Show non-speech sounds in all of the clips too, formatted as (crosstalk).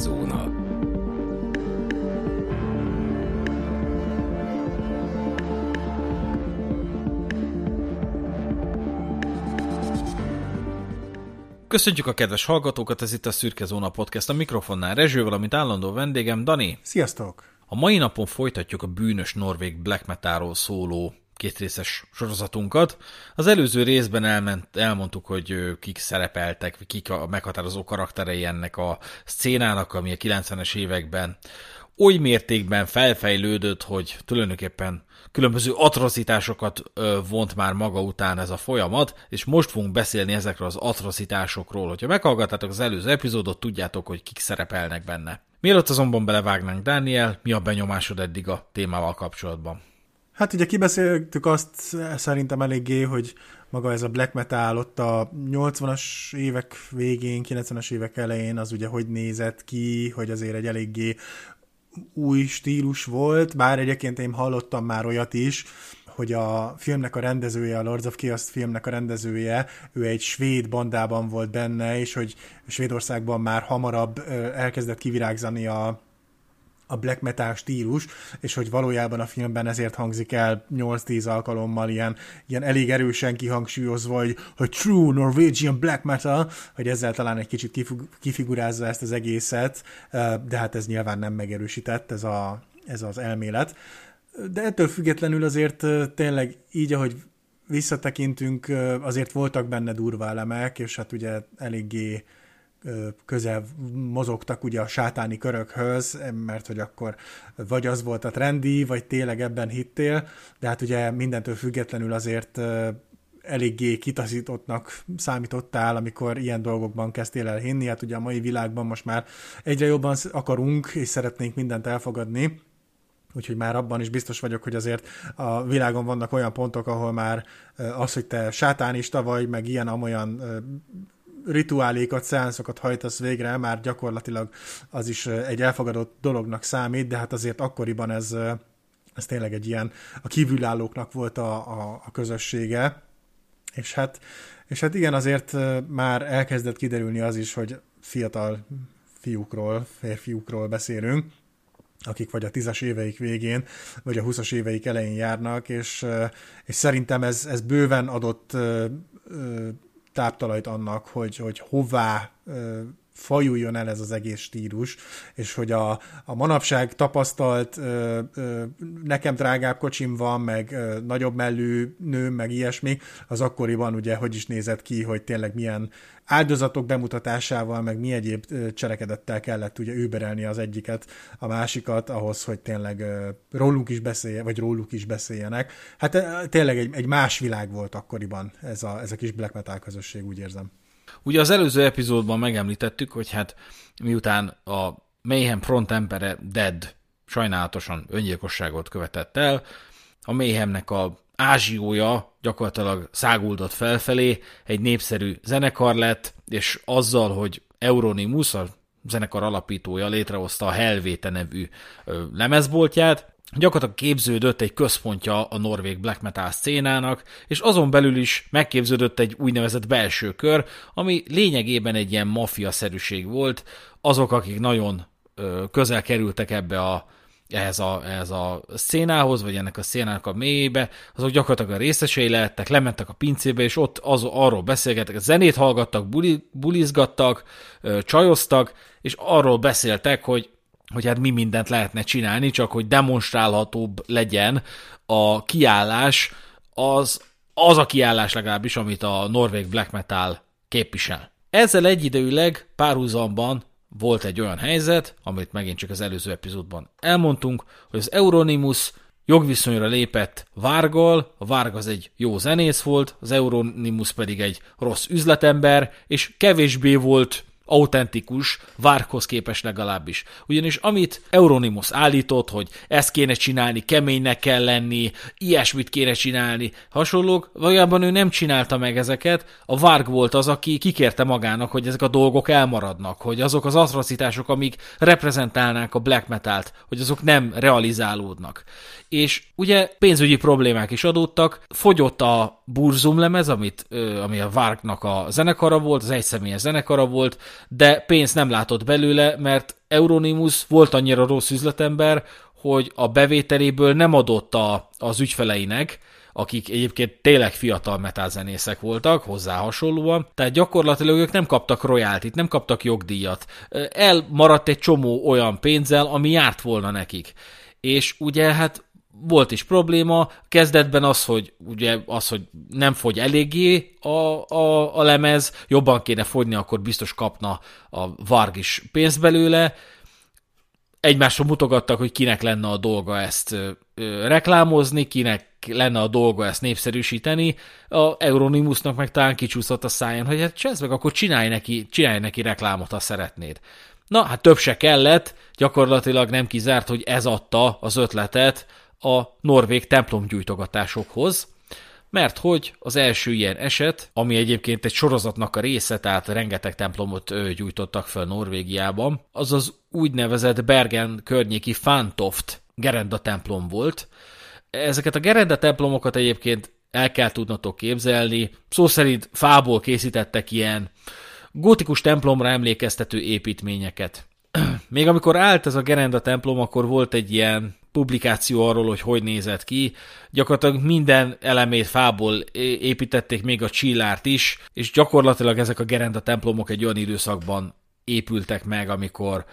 Szürkezóna. Köszöntjük a kedves hallgatókat, ez itt a Szürke Zóna Podcast, a mikrofonnál Rezső, valamint állandó vendégem Dani. Sziasztok! A mai napon folytatjuk a bűnös norvég black metalról szóló kétrészes sorozatunkat. Az előző részben elment, elmondtuk, hogy kik szerepeltek, kik a meghatározó karakterei ennek a szcénának, ami a 90-es években oly mértékben felfejlődött, hogy tulajdonképpen különböző atrocitásokat vont már maga után ez a folyamat, és most fogunk beszélni ezekről az atrocitásokról. Hogyha meghallgattátok az előző epizódot, tudjátok, hogy kik szerepelnek benne. Mielőtt azonban belevágnánk, Dániel, mi a benyomásod eddig a témával kapcsolatban? Hát ugye kibeszéltük azt szerintem eléggé, hogy maga ez a black metal ott a 80-as évek végén, 90-es évek elején az ugye hogy nézett ki, hogy azért egy eléggé új stílus volt, bár egyébként én hallottam már olyat is, hogy a filmnek a rendezője, a Lords of Chaos filmnek a rendezője, ő egy svéd bandában volt benne, és hogy Svédországban már hamarabb elkezdett kivirágzani a, a black metal stílus, és hogy valójában a filmben ezért hangzik el 8-10 alkalommal ilyen, ilyen elég erősen kihangsúlyozva, hogy, hogy true Norwegian black metal, hogy ezzel talán egy kicsit kifigurázza ezt az egészet, de hát ez nyilván nem megerősített, ez, a, ez az elmélet. De ettől függetlenül azért tényleg így, ahogy visszatekintünk, azért voltak benne durva elemek, és hát ugye eléggé közel mozogtak ugye a sátáni körökhöz, mert hogy akkor vagy az volt a trendi, vagy tényleg ebben hittél, de hát ugye mindentől függetlenül azért eléggé kitaszítottnak számítottál, amikor ilyen dolgokban kezdtél el hinni. Hát ugye a mai világban most már egyre jobban akarunk és szeretnénk mindent elfogadni, Úgyhogy már abban is biztos vagyok, hogy azért a világon vannak olyan pontok, ahol már az, hogy te sátánista vagy, meg ilyen-amolyan rituálékat, szeánszokat hajtasz végre, már gyakorlatilag az is egy elfogadott dolognak számít, de hát azért akkoriban ez, ez tényleg egy ilyen, a kívülállóknak volt a, a, a közössége, és hát, és hát igen, azért már elkezdett kiderülni az is, hogy fiatal fiúkról, férfiúkról beszélünk, akik vagy a tízes éveik végén, vagy a huszas éveik elején járnak, és, és szerintem ez, ez bőven adott táptalajt annak, hogy, hogy hová fajuljon el ez az egész stílus, és hogy a, a manapság tapasztalt ö, ö, nekem drágább kocsim van, meg ö, nagyobb mellű nő, meg ilyesmi, az akkoriban ugye hogy is nézett ki, hogy tényleg milyen áldozatok bemutatásával, meg mi egyéb cselekedettel kellett ugye überelni az egyiket, a másikat, ahhoz, hogy tényleg rólunk is beszélje, vagy róluk is beszéljenek. Hát tényleg egy, egy más világ volt akkoriban ez a, ez a kis black metal közösség, úgy érzem. Ugye az előző epizódban megemlítettük, hogy hát miután a Mayhem front empere Dead sajnálatosan öngyilkosságot követett el, a Mayhemnek a ázsiója gyakorlatilag száguldott felfelé, egy népszerű zenekar lett, és azzal, hogy Euronymous, a zenekar alapítója létrehozta a Helvéte nevű lemezboltját, gyakorlatilag képződött egy központja a norvég black metal szénának, és azon belül is megképződött egy úgynevezett belső kör, ami lényegében egy ilyen maffia-szerűség volt. Azok, akik nagyon közel kerültek ebbe a ehhez a, ehhez a szénához, vagy ennek a szénának a mélyébe, azok gyakorlatilag a részesei lehettek, lementek a pincébe, és ott az, arról beszélgettek, zenét hallgattak, buli, bulizgattak, csajoztak, és arról beszéltek, hogy hogy hát mi mindent lehetne csinálni, csak hogy demonstrálhatóbb legyen a kiállás, az, az a kiállás legalábbis, amit a norvég black metal képvisel. Ezzel egyidejűleg párhuzamban volt egy olyan helyzet, amit megint csak az előző epizódban elmondtunk, hogy az Euronymous jogviszonyra lépett Várgal, a Várg az egy jó zenész volt, az Euronymous pedig egy rossz üzletember, és kevésbé volt autentikus, várkhoz képes legalábbis. Ugyanis amit Euronymous állított, hogy ezt kéne csinálni, keménynek kell lenni, ilyesmit kéne csinálni, hasonlók, valójában ő nem csinálta meg ezeket, a Várg volt az, aki kikérte magának, hogy ezek a dolgok elmaradnak, hogy azok az atrocitások, amik reprezentálnák a black metalt, hogy azok nem realizálódnak. És ugye pénzügyi problémák is adódtak, fogyott a Burzum lemez, amit, ami a Várknak a zenekara volt, az egyszemélyes zenekara volt, de pénzt nem látott belőle, mert Euronymous volt annyira rossz üzletember, hogy a bevételéből nem adott a, az ügyfeleinek, akik egyébként tényleg fiatal metálzenészek voltak, hozzá hasonlóan, tehát gyakorlatilag ők nem kaptak royaltit, nem kaptak jogdíjat. Elmaradt egy csomó olyan pénzzel, ami járt volna nekik. És ugye hát volt is probléma, kezdetben az, hogy ugye az, hogy nem fogy eléggé a, a, a lemez, jobban kéne fogyni, akkor biztos kapna a Varg is pénzt belőle, egymásra mutogattak, hogy kinek lenne a dolga ezt ö, reklámozni, kinek lenne a dolga ezt népszerűsíteni, a Euronymous-nak meg talán kicsúszott a száján, hogy hát csesz meg, akkor csinálj neki, csinálj neki reklámot, ha szeretnéd. Na, hát több se kellett, gyakorlatilag nem kizárt, hogy ez adta az ötletet a norvég templomgyújtogatásokhoz, mert hogy az első ilyen eset, ami egyébként egy sorozatnak a része, tehát rengeteg templomot gyújtottak fel Norvégiában, az az úgynevezett Bergen környéki Fantoft Gerenda templom volt. Ezeket a Gerenda templomokat egyébként el kell tudnatok képzelni, szó szerint fából készítettek ilyen gótikus templomra emlékeztető építményeket. (clears throat) Még amikor állt ez a Gerenda templom, akkor volt egy ilyen publikáció arról, hogy hogy nézett ki. Gyakorlatilag minden elemét fából építették, még a csillárt is, és gyakorlatilag ezek a gerenda templomok egy olyan időszakban épültek meg, amikor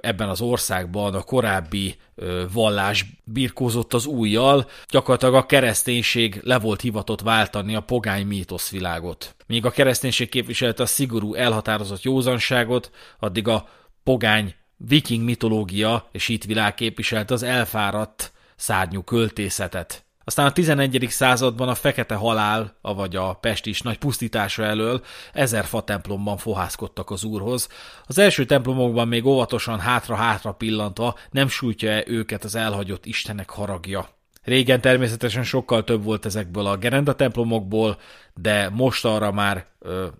ebben az országban a korábbi vallás birkózott az újjal, gyakorlatilag a kereszténység le volt hivatott váltani a pogány mítoszvilágot. Míg a kereszténység képviselte a szigorú, elhatározott józanságot, addig a pogány viking mitológia és hitvilág képviselte az elfáradt szárnyú költészetet. Aztán a 11. században a fekete halál, avagy a pest is nagy pusztítása elől ezer fa templomban fohászkodtak az úrhoz. Az első templomokban még óvatosan hátra-hátra pillantva nem sújtja-e őket az elhagyott istenek haragja. Régen természetesen sokkal több volt ezekből a gerenda templomokból, de most arra már,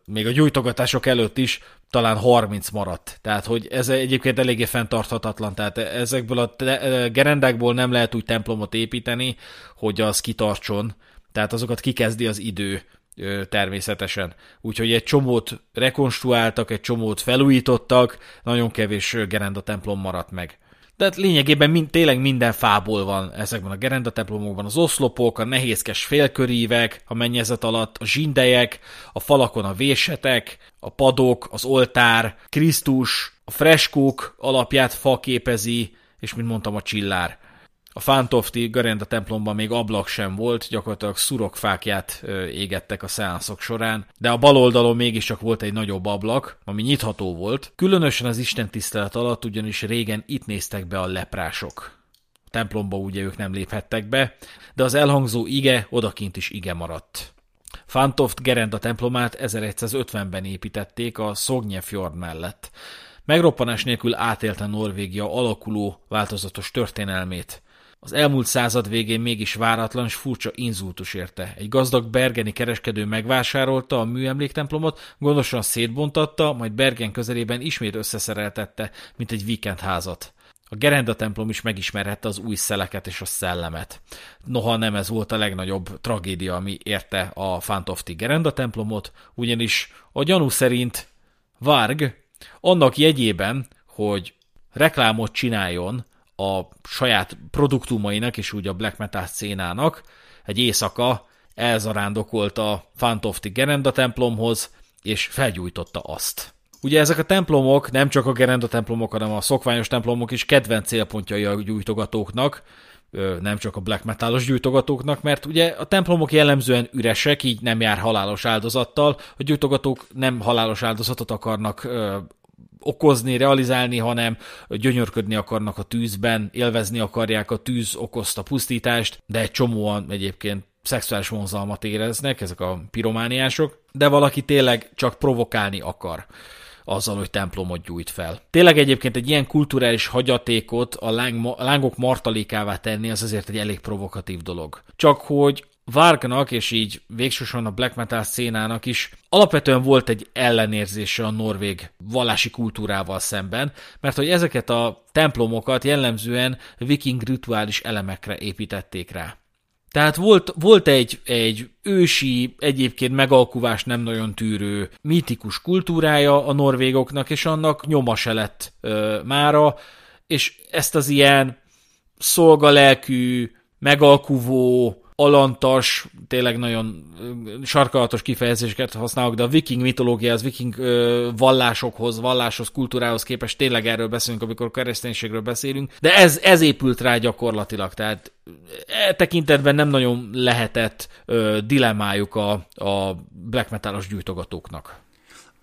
még a gyújtogatások előtt is talán 30 maradt. Tehát, hogy ez egyébként eléggé fenntarthatatlan. Tehát ezekből a gerendákból nem lehet úgy templomot építeni, hogy az kitartson. Tehát azokat kikezdi az idő természetesen. Úgyhogy egy csomót rekonstruáltak, egy csomót felújítottak, nagyon kevés gerenda templom maradt meg. De hát lényegében mind, tényleg minden fából van ezekben a gerenda templomokban. Az oszlopok, a nehézkes félkörívek, a mennyezet alatt, a zsindejek, a falakon a vésetek, a padok, az oltár, Krisztus, a freskók alapját fa képezi, és mint mondtam, a csillár. A Fántofti Garenda templomban még ablak sem volt, gyakorlatilag szurokfákját égettek a szeánszok során, de a bal oldalon mégiscsak volt egy nagyobb ablak, ami nyitható volt, különösen az Isten tisztelet alatt, ugyanis régen itt néztek be a leprások. A templomba ugye ők nem léphettek be, de az elhangzó ige odakint is ige maradt. Fantoft Gerenda templomát 1150-ben építették a Szognye mellett. Megroppanás nélkül átélte Norvégia alakuló, változatos történelmét. Az elmúlt század végén mégis váratlan és furcsa inzultus érte. Egy gazdag bergeni kereskedő megvásárolta a műemléktemplomot, gondosan szétbontatta, majd Bergen közelében ismét összeszereltette, mint egy víkendházat. A Gerenda templom is megismerhette az új szeleket és a szellemet. Noha nem ez volt a legnagyobb tragédia, ami érte a Fantofti Gerenda templomot, ugyanis a gyanú szerint Varg annak jegyében, hogy reklámot csináljon a saját produktumainak és úgy a black metal szénának egy éjszaka elzarándokolt a Fantofti Gerenda templomhoz, és felgyújtotta azt. Ugye ezek a templomok, nem csak a Gerenda templomok, hanem a szokványos templomok is kedvenc célpontjai a gyújtogatóknak, nem csak a black metalos gyújtogatóknak, mert ugye a templomok jellemzően üresek, így nem jár halálos áldozattal, a gyújtogatók nem halálos áldozatot akarnak okozni, realizálni, hanem gyönyörködni akarnak a tűzben, élvezni akarják a tűz okozta pusztítást, de egy csomóan egyébként szexuális vonzalmat éreznek, ezek a piromániások, de valaki tényleg csak provokálni akar azzal, hogy templomot gyújt fel. Tényleg egyébként egy ilyen kulturális hagyatékot a, láng, a lángok martalékává tenni, az azért egy elég provokatív dolog. Csak hogy Vargnak, és így végsősorban a black metal szénának is alapvetően volt egy ellenérzése a norvég vallási kultúrával szemben, mert hogy ezeket a templomokat jellemzően viking rituális elemekre építették rá. Tehát volt, volt egy, egy ősi, egyébként megalkuvás nem nagyon tűrő mítikus kultúrája a norvégoknak, és annak nyoma se lett ö, mára, és ezt az ilyen szolgalelkű, megalkuvó, alantas, tényleg nagyon sarkalatos kifejezéseket használok, de a viking mitológiához, viking vallásokhoz, valláshoz, kultúrához képest tényleg erről beszélünk, amikor kereszténységről beszélünk, de ez, ez épült rá gyakorlatilag, tehát e tekintetben nem nagyon lehetett ö, dilemmájuk a, a black metalos gyújtogatóknak.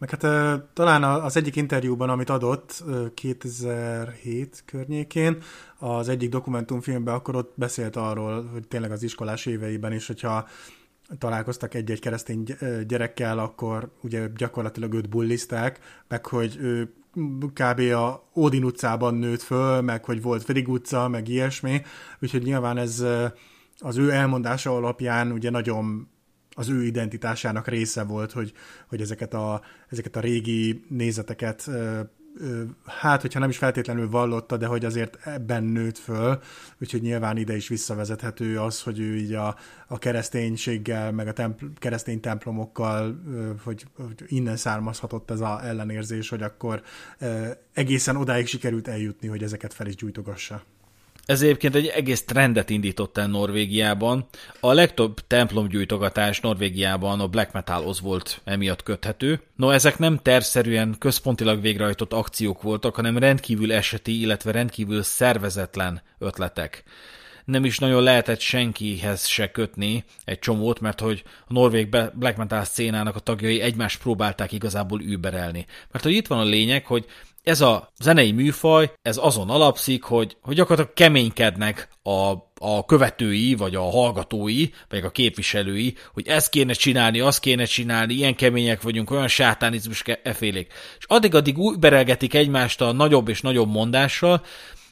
Meg hát talán az egyik interjúban, amit adott 2007 környékén, az egyik dokumentumfilmben, akkor ott beszélt arról, hogy tényleg az iskolás éveiben is, hogyha találkoztak egy-egy keresztény gyerekkel, akkor ugye gyakorlatilag őt bullizták, meg hogy ő kb. a Ódin utcában nőtt föl, meg hogy volt Frig utca, meg ilyesmi, úgyhogy nyilván ez az ő elmondása alapján ugye nagyon az ő identitásának része volt, hogy, hogy ezeket, a, ezeket a régi nézeteket hát, hogyha nem is feltétlenül vallotta, de hogy azért ebben nőtt föl, úgyhogy nyilván ide is visszavezethető az, hogy ő így a, a kereszténységgel, meg a templ, keresztény templomokkal, hogy, hogy innen származhatott ez a ellenérzés, hogy akkor egészen odáig sikerült eljutni, hogy ezeket fel is gyújtogassa. Ez egyébként egy egész trendet indított el Norvégiában. A legtöbb templomgyújtogatás Norvégiában a black metalhoz volt emiatt köthető. No, ezek nem terszerűen központilag végrehajtott akciók voltak, hanem rendkívül eseti, illetve rendkívül szervezetlen ötletek nem is nagyon lehetett senkihez se kötni egy csomót, mert hogy a norvég black metal szénának a tagjai egymást próbálták igazából überelni. Mert hogy itt van a lényeg, hogy ez a zenei műfaj, ez azon alapszik, hogy, hogy gyakorlatilag keménykednek a, a követői, vagy a hallgatói, vagy a képviselői, hogy ezt kéne csinálni, azt kéne csinálni, ilyen kemények vagyunk, olyan sátánizmus efélék. És addig-addig úgy berelgetik egymást a nagyobb és nagyobb mondással,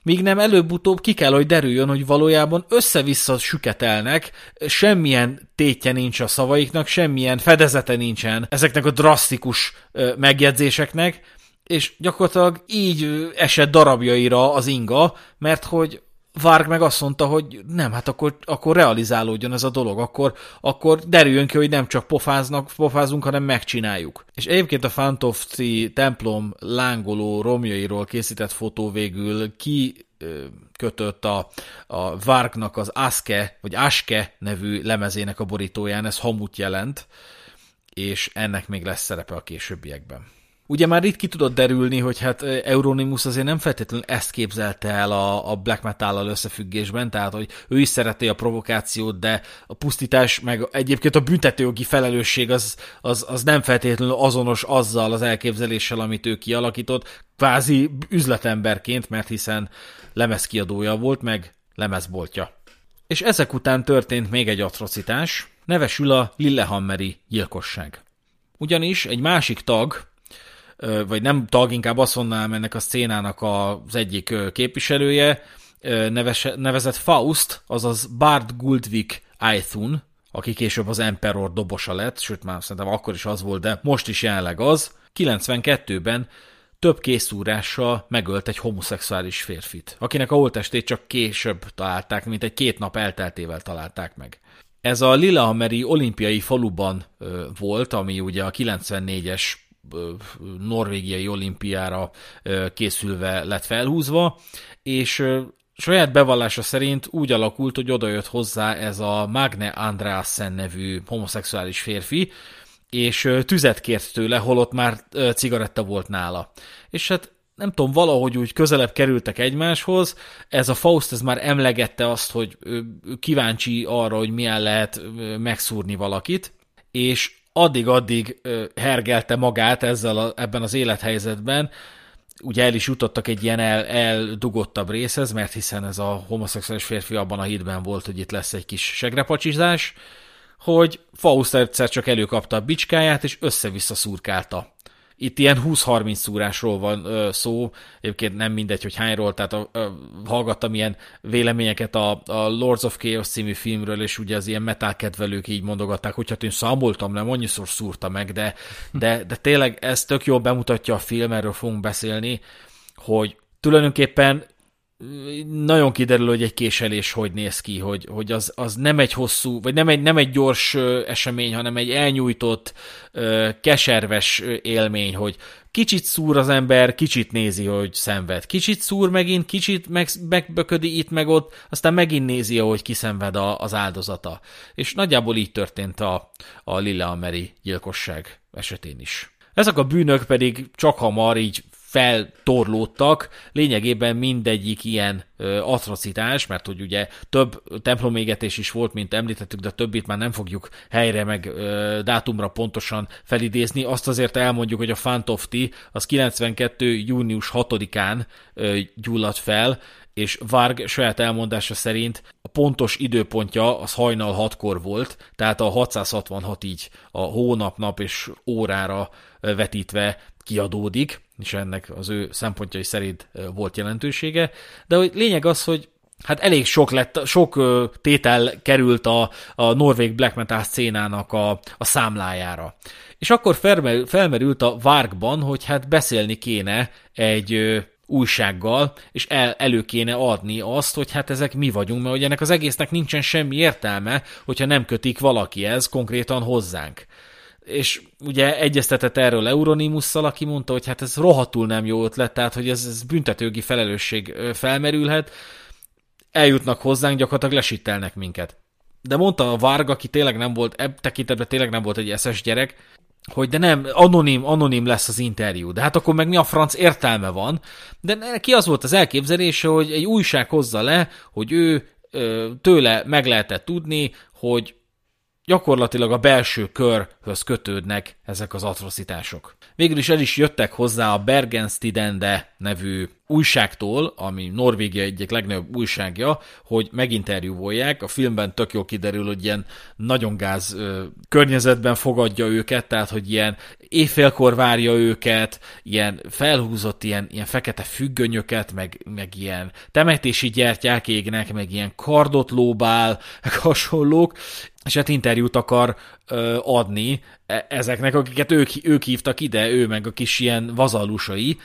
míg nem előbb-utóbb ki kell, hogy derüljön, hogy valójában össze-vissza süketelnek, semmilyen tétje nincs a szavaiknak, semmilyen fedezete nincsen ezeknek a drasztikus megjegyzéseknek, és gyakorlatilag így esett darabjaira az inga, mert hogy Varg meg azt mondta, hogy nem, hát akkor, akkor realizálódjon ez a dolog, akkor, akkor derüljön ki, hogy nem csak pofáznak, pofázunk, hanem megcsináljuk. És egyébként a Fantovci templom lángoló romjairól készített fotó végül ki kötött a, a Vargnak az Aske, vagy Aske nevű lemezének a borítóján, ez hamut jelent, és ennek még lesz szerepe a későbbiekben. Ugye már itt ki tudott derülni, hogy hát Euronymous azért nem feltétlenül ezt képzelte el a, a black metal összefüggésben, tehát hogy ő is szerette a provokációt, de a pusztítás, meg egyébként a büntetőjogi felelősség az, az, az nem feltétlenül azonos azzal az elképzeléssel, amit ő kialakított, kvázi üzletemberként, mert hiszen lemezkiadója volt, meg lemezboltja. És ezek után történt még egy atrocitás, nevesül a Lillehammeri gyilkosság. Ugyanis egy másik tag, vagy nem tag, inkább azt mondanám ennek a szcénának az egyik képviselője, nevezett Faust, azaz Bard Guldvik Aithun, aki később az Emperor dobosa lett, sőt már szerintem akkor is az volt, de most is jelenleg az, 92-ben több készúrással megölt egy homoszexuális férfit, akinek a holtestét csak később találták, mint egy két nap elteltével találták meg. Ez a Lillehammeri olimpiai faluban ö, volt, ami ugye a 94-es norvégiai olimpiára készülve lett felhúzva, és saját bevallása szerint úgy alakult, hogy odajött hozzá ez a Magne Andreasen nevű homoszexuális férfi, és tüzet kért tőle, holott már cigaretta volt nála. És hát nem tudom, valahogy úgy közelebb kerültek egymáshoz, ez a Faust ez már emlegette azt, hogy kíváncsi arra, hogy milyen lehet megszúrni valakit, és addig-addig hergelte magát ezzel a, ebben az élethelyzetben, ugye el is jutottak egy ilyen el, eldugottabb részhez, mert hiszen ez a homoszexuális férfi abban a hitben volt, hogy itt lesz egy kis segrepacsizás, hogy Faust egyszer csak előkapta a bicskáját, és össze-vissza szurkálta itt ilyen 20-30 szúrásról van ö, szó, egyébként nem mindegy, hogy hányról, tehát a, a, hallgattam ilyen véleményeket a, a Lords of Chaos című filmről, és ugye az ilyen metal kedvelők így mondogatták, hogy hát én számoltam, nem annyiszor szúrta meg, de, de, de tényleg ez tök jól bemutatja a film, erről fogunk beszélni, hogy tulajdonképpen nagyon kiderül, hogy egy késelés hogy néz ki, hogy, hogy az, az nem egy hosszú, vagy nem egy, nem egy gyors esemény, hanem egy elnyújtott, keserves élmény, hogy kicsit szúr az ember, kicsit nézi, hogy szenved. Kicsit szúr megint, kicsit meg, megböködi itt meg ott, aztán megint nézi, hogy kiszenved a, az áldozata. És nagyjából így történt a, a Lilla Ameri gyilkosság esetén is. Ezek a bűnök pedig csak hamar így feltorlódtak, lényegében mindegyik ilyen ö, atrocitás, mert hogy ugye több templomégetés is volt, mint említettük, de többit már nem fogjuk helyre meg ö, dátumra pontosan felidézni. Azt azért elmondjuk, hogy a Fantofti az 92. június 6-án ö, gyulladt fel, és Varg saját elmondása szerint a pontos időpontja az hajnal 6-kor volt, tehát a 666 így a hónap, nap és órára vetítve kiadódik, és ennek az ő szempontjai szerint volt jelentősége, de hogy lényeg az, hogy hát elég sok, lett, sok tétel került a, a norvég black metal szénának a, a számlájára. És akkor felmerült, felmerült a Várkban, hogy hát beszélni kéne egy újsággal, és el, elő kéne adni azt, hogy hát ezek mi vagyunk, mert hogy ennek az egésznek nincsen semmi értelme, hogyha nem kötik valaki ez konkrétan hozzánk és ugye egyeztetett erről Euronimusszal, aki mondta, hogy hát ez rohadtul nem jó ötlet, tehát hogy ez, ez büntetőgi felelősség felmerülhet, eljutnak hozzánk, gyakorlatilag lesítelnek minket. De mondta a Varg, aki tényleg nem volt, ebb tekintetben tényleg nem volt egy eszes gyerek, hogy de nem, anonim, anonim lesz az interjú. De hát akkor meg mi a franc értelme van? De neki az volt az elképzelése, hogy egy újság hozza le, hogy ő tőle meg lehetett tudni, hogy gyakorlatilag a belső körhöz kötődnek ezek az atrocitások. Végül is el is jöttek hozzá a Bergenstidende nevű újságtól, ami Norvégia egyik legnagyobb újságja, hogy meginterjúvolják. A filmben tök jó kiderül, hogy ilyen nagyon gáz ö, környezetben fogadja őket, tehát hogy ilyen éjfélkor várja őket, ilyen felhúzott ilyen, ilyen fekete függönyöket, meg, meg ilyen temetési gyertyák égnek, meg ilyen kardot lóbál, meg (laughs) hasonlók, és hát interjút akar ö, adni e, ezeknek, akiket ők, ők hívtak ide, ő meg a kis ilyen vazallusai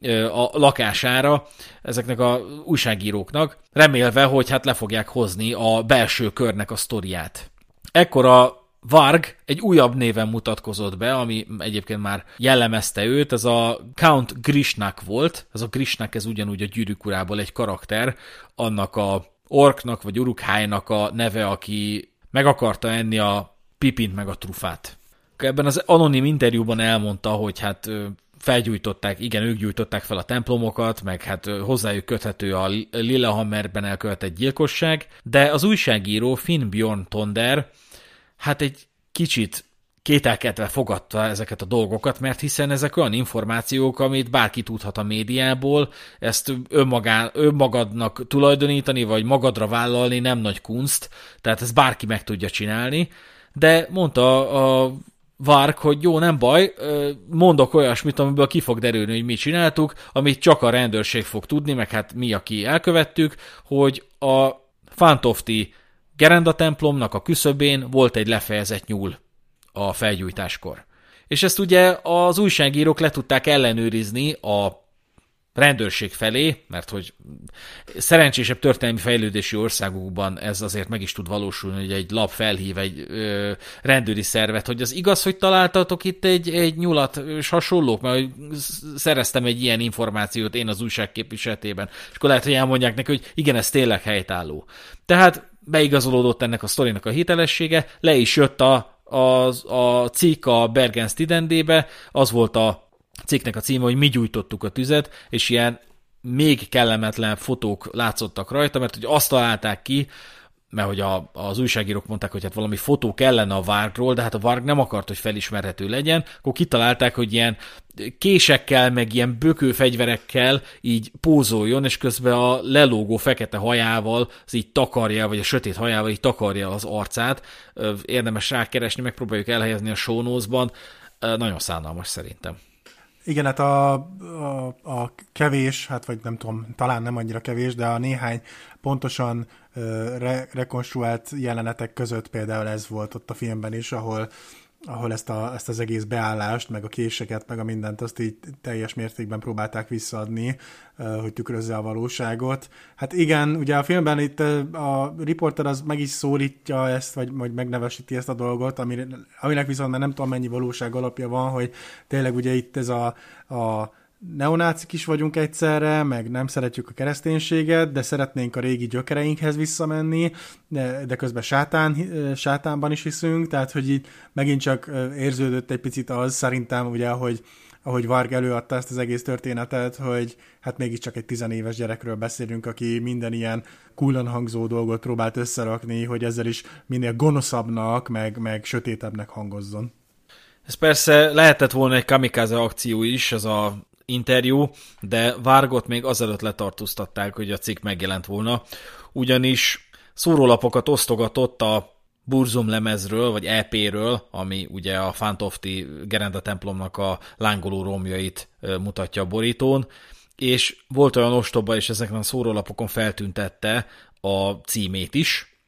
ö, a lakására ezeknek a újságíróknak, remélve, hogy hát le fogják hozni a belső körnek a sztoriát. Ekkor a Varg egy újabb néven mutatkozott be, ami egyébként már jellemezte őt, ez a Count Grishnak volt, ez a Grishnak ez ugyanúgy a gyűrűk egy karakter, annak a orknak vagy urukhájnak a neve, aki meg akarta enni a pipint meg a trufát. Ebben az anonim interjúban elmondta, hogy hát felgyújtották, igen, ők gyújtották fel a templomokat, meg hát hozzájuk köthető a Lillehammerben elkövetett gyilkosság, de az újságíró Finn Bjorn Tonder hát egy kicsit kételkedve fogadta ezeket a dolgokat, mert hiszen ezek olyan információk, amit bárki tudhat a médiából, ezt önmagá, önmagadnak tulajdonítani, vagy magadra vállalni nem nagy kunst, tehát ezt bárki meg tudja csinálni, de mondta a Várk, hogy jó, nem baj, mondok olyasmit, amiből ki fog derülni, hogy mi csináltuk, amit csak a rendőrség fog tudni, meg hát mi, aki elkövettük, hogy a Fantofti Gerenda templomnak a küszöbén volt egy lefejezett nyúl a felgyújtáskor. És ezt ugye az újságírók le tudták ellenőrizni a rendőrség felé, mert hogy szerencsésebb történelmi fejlődési országokban ez azért meg is tud valósulni, hogy egy lap felhív egy ö, rendőri szervet, hogy az igaz, hogy találtatok itt egy, egy nyulat és hasonlók, mert szereztem egy ilyen információt én az újság képviseletében, és akkor lehet, hogy elmondják neki, hogy igen, ez tényleg helytálló. Tehát beigazolódott ennek a sztorinak a hitelessége, le is jött a az, a cikk a Bergen Studendébe, az volt a cikknek a címe, hogy mi gyújtottuk a tüzet, és ilyen még kellemetlen fotók látszottak rajta, mert hogy azt találták ki, mert hogy a, az újságírók mondták, hogy hát valami fotó kellene a Vargról, de hát a Varg nem akart, hogy felismerhető legyen, akkor kitalálták, hogy ilyen késekkel, meg ilyen bökő fegyverekkel így pózoljon, és közben a lelógó fekete hajával, az így takarja, vagy a sötét hajával így takarja az arcát. Érdemes rákeresni, megpróbáljuk elhelyezni a show Nagyon szánalmas szerintem. Igen, hát a, a, a kevés, hát vagy nem tudom, talán nem annyira kevés, de a néhány pontosan re, rekonstruált jelenetek között például ez volt ott a filmben is, ahol ahol ezt, a, ezt az egész beállást, meg a késeket, meg a mindent azt így teljes mértékben próbálták visszaadni, hogy tükrözze a valóságot. Hát igen, ugye a filmben itt a riporter az meg is szólítja ezt, vagy, vagy megnevesíti ezt a dolgot, aminek viszont már nem tudom mennyi valóság alapja van, hogy tényleg ugye itt ez a, a neonácik is vagyunk egyszerre, meg nem szeretjük a kereszténységet, de szeretnénk a régi gyökereinkhez visszamenni, de, de közben sátán, sátánban is hiszünk, tehát hogy így megint csak érződött egy picit az szerintem, ugye, hogy ahogy Varg előadta ezt az egész történetet, hogy hát mégiscsak egy tizenéves gyerekről beszélünk, aki minden ilyen kullan hangzó dolgot próbált összerakni, hogy ezzel is minél gonoszabbnak, meg, meg sötétebbnek hangozzon. Ez persze lehetett volna egy kamikaze akció is, az a interjú, de Várgot még azelőtt letartóztatták, hogy a cikk megjelent volna, ugyanis szórólapokat osztogatott a Burzum lemezről, vagy EP-ről, ami ugye a Fantofti Gerenda templomnak a lángoló romjait mutatja a borítón, és volt olyan ostoba, és ezeken a szórólapokon feltüntette a címét is,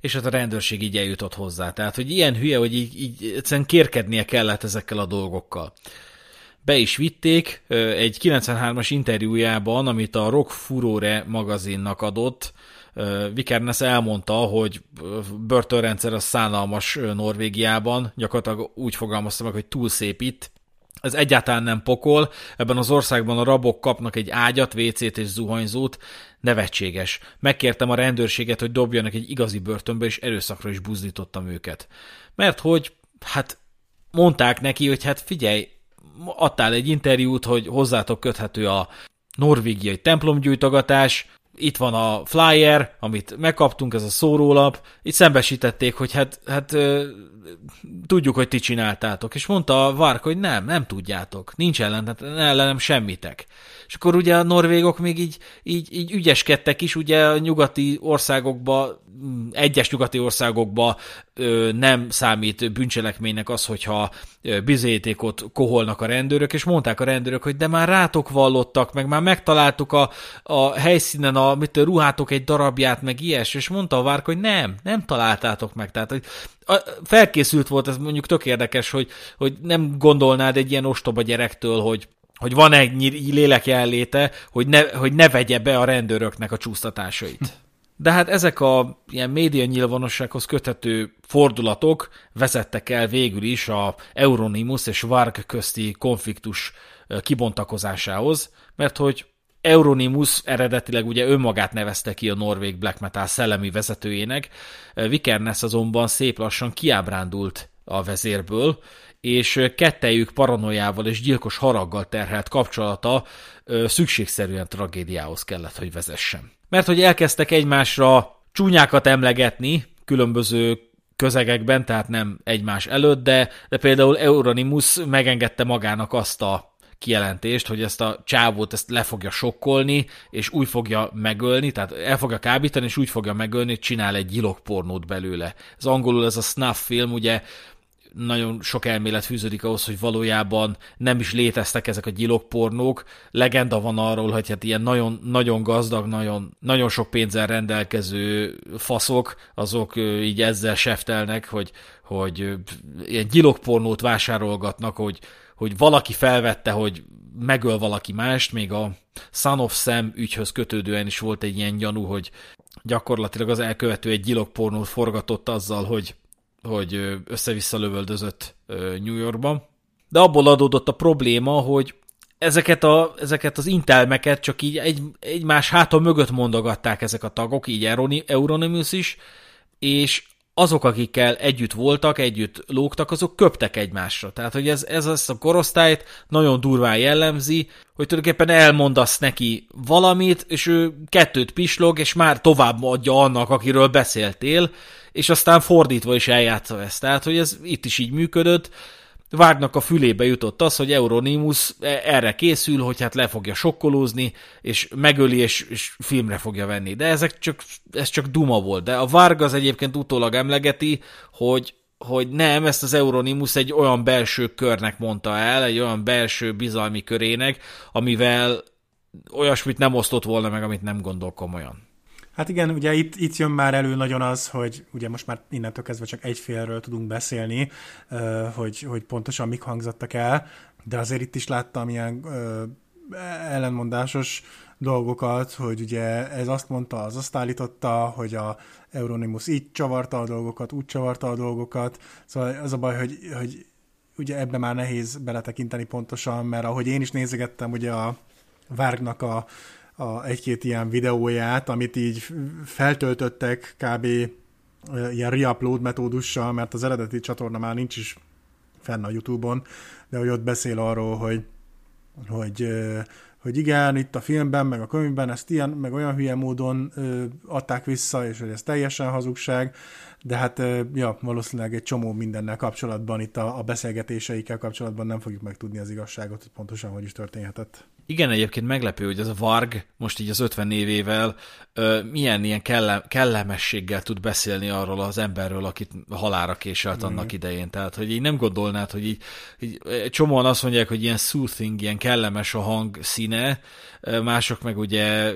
és hát a rendőrség így eljutott hozzá. Tehát, hogy ilyen hülye, hogy így, így egyszerűen kérkednie kellett ezekkel a dolgokkal be is vitték egy 93-as interjújában, amit a Rock Furore magazinnak adott, Vikernes elmondta, hogy börtönrendszer az szánalmas Norvégiában, gyakorlatilag úgy fogalmazta meg, hogy túl szép itt, ez egyáltalán nem pokol, ebben az országban a rabok kapnak egy ágyat, vécét és zuhanyzót, nevetséges. Megkértem a rendőrséget, hogy dobjanak egy igazi börtönbe, és erőszakra is buzdítottam őket. Mert hogy, hát mondták neki, hogy hát figyelj, adtál egy interjút, hogy hozzátok köthető a norvégiai templomgyújtogatás, itt van a flyer, amit megkaptunk, ez a szórólap, itt szembesítették, hogy hát, hát tudjuk, hogy ti csináltátok, és mondta a Vark, hogy nem, nem tudjátok, nincs ellen, ellenem semmitek. És akkor ugye a norvégok még így, így, így ügyeskedtek is, ugye a nyugati országokba, egyes nyugati országokba nem számít bűncselekménynek az, hogyha bizétékot koholnak a rendőrök, és mondták a rendőrök, hogy de már rátok vallottak, meg már megtaláltuk a, a helyszínen a mit, ruhátok egy darabját, meg ilyes, és mondta a várk, hogy nem, nem találtátok meg. Tehát hogy felkészült volt, ez mondjuk tök érdekes, hogy, hogy nem gondolnád egy ilyen ostoba gyerektől, hogy hogy van egy lélek jelenléte, hogy ne, hogy ne vegye be a rendőröknek a csúsztatásait. De hát ezek a ilyen média nyilvánossághoz köthető fordulatok vezettek el végül is a Euronymous és Varg közti konfliktus kibontakozásához, mert hogy Euronymous eredetileg ugye önmagát nevezte ki a norvég black metal szellemi vezetőjének, Vikernes azonban szép lassan kiábrándult a vezérből, és kettejük paranoiával és gyilkos haraggal terhelt kapcsolata szükségszerűen tragédiához kellett, hogy vezessen. Mert hogy elkezdtek egymásra csúnyákat emlegetni különböző közegekben, tehát nem egymás előtt, de, de például Euronymous megengedte magának azt a kijelentést, hogy ezt a csávót ezt le fogja sokkolni, és úgy fogja megölni, tehát el fogja kábítani, és úgy fogja megölni, hogy csinál egy gyilokpornót belőle. Az angolul ez a snuff film, ugye nagyon sok elmélet fűződik ahhoz, hogy valójában nem is léteztek ezek a gyilokpornók. Legenda van arról, hogy hát ilyen nagyon, nagyon gazdag, nagyon, nagyon sok pénzzel rendelkező faszok, azok így ezzel seftelnek, hogy, hogy ilyen gyilokpornót vásárolgatnak, hogy, hogy valaki felvette, hogy megöl valaki mást, még a Son of Sam ügyhöz kötődően is volt egy ilyen gyanú, hogy gyakorlatilag az elkövető egy gyilokpornót forgatott azzal, hogy hogy össze-vissza lövöldözött New Yorkban. De abból adódott a probléma, hogy ezeket, a, ezeket az intelmeket csak így egy, egymás háta mögött mondogatták ezek a tagok, így Euronymous is, és azok, akikkel együtt voltak, együtt lógtak, azok köptek egymásra. Tehát, hogy ez, ez az a korosztályt nagyon durván jellemzi, hogy tulajdonképpen elmondasz neki valamit, és ő kettőt pislog, és már tovább adja annak, akiről beszéltél, és aztán fordítva is eljátsza ezt. Tehát, hogy ez itt is így működött, Vágnak a fülébe jutott az, hogy Euronymous erre készül, hogy hát le fogja sokkolózni, és megöli, és, és filmre fogja venni. De ezek csak, ez csak duma volt. De a Varg az egyébként utólag emlegeti, hogy, hogy nem, ezt az Euronymous egy olyan belső körnek mondta el, egy olyan belső bizalmi körének, amivel olyasmit nem osztott volna meg, amit nem gondol komolyan. Hát igen, ugye itt, itt jön már elő nagyon az, hogy ugye most már innentől kezdve csak egy félről tudunk beszélni, hogy, hogy pontosan mik hangzottak el, de azért itt is láttam ilyen ellenmondásos dolgokat, hogy ugye ez azt mondta, az azt állította, hogy a Euronymous így csavarta a dolgokat, úgy csavarta a dolgokat, szóval az a baj, hogy, hogy ugye ebbe már nehéz beletekinteni pontosan, mert ahogy én is nézegettem ugye a Várgnak a, a egy-két ilyen videóját, amit így feltöltöttek kb. ilyen reupload metódussal, mert az eredeti csatorna már nincs is fenn a Youtube-on, de hogy ott beszél arról, hogy, hogy hogy igen, itt a filmben, meg a könyvben ezt ilyen, meg olyan hülye módon ö, adták vissza, és hogy ez teljesen hazugság, de hát ö, ja, valószínűleg egy csomó mindennel kapcsolatban, itt a, a beszélgetéseikkel kapcsolatban nem fogjuk megtudni az igazságot, hogy pontosan hogy is történhetett. Igen, egyébként meglepő, hogy ez a Varg most így az 50 évével ö, milyen ilyen kelle, kellemességgel tud beszélni arról az emberről, akit halára késelt annak mm. idején. Tehát, hogy így nem gondolnád, hogy így, így csomóan azt mondják, hogy ilyen soothing, ilyen kellemes a hang színe, mások meg ugye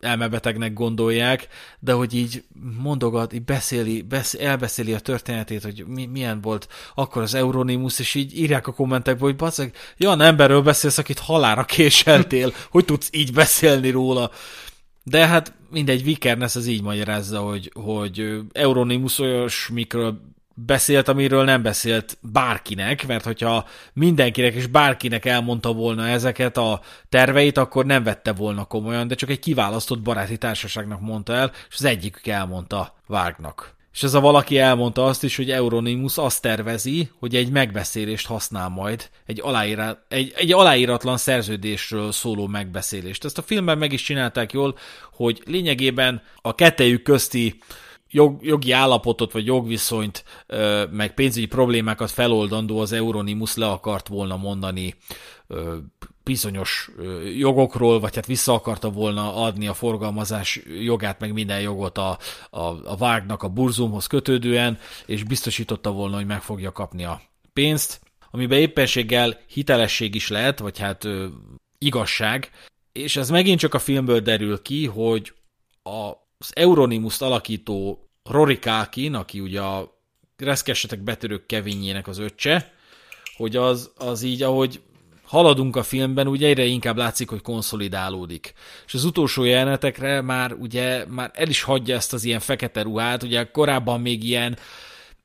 elmebetegnek gondolják, de hogy így mondogat, így beszéli, beszél, elbeszéli a történetét, hogy mi, milyen volt akkor az Euronimus, és így írják a kommentekbe, hogy bazzeg, olyan emberről beszélsz, akit halára késeltél, (laughs) hogy tudsz így beszélni róla. De hát mindegy, Vikernes az így magyarázza, hogy, hogy Euronimus olyasmikről beszélt, amiről nem beszélt bárkinek, mert hogyha mindenkinek és bárkinek elmondta volna ezeket a terveit, akkor nem vette volna komolyan, de csak egy kiválasztott baráti társaságnak mondta el, és az egyikük elmondta Vágnak. És ez a valaki elmondta azt is, hogy Euronymous azt tervezi, hogy egy megbeszélést használ majd, egy, aláírat, egy, egy aláíratlan szerződésről szóló megbeszélést. Ezt a filmben meg is csinálták jól, hogy lényegében a kettejük közti jog, jogi állapotot vagy jogviszonyt, meg pénzügyi problémákat feloldandó az Euronimus le akart volna mondani bizonyos jogokról, vagy hát vissza akarta volna adni a forgalmazás jogát, meg minden jogot a, a, a vágnak a burzumhoz kötődően, és biztosította volna, hogy meg fogja kapni a pénzt, amiben éppenséggel hitelesség is lehet, vagy hát ö, igazság, és ez megint csak a filmből derül ki, hogy a az Euronymous alakító Rory Kalkin, aki ugye a reszkessetek betörők Kevinjének az öccse, hogy az, az így, ahogy haladunk a filmben, ugye egyre inkább látszik, hogy konszolidálódik. És az utolsó jelenetekre már ugye már el is hagyja ezt az ilyen fekete ruhát, ugye korábban még ilyen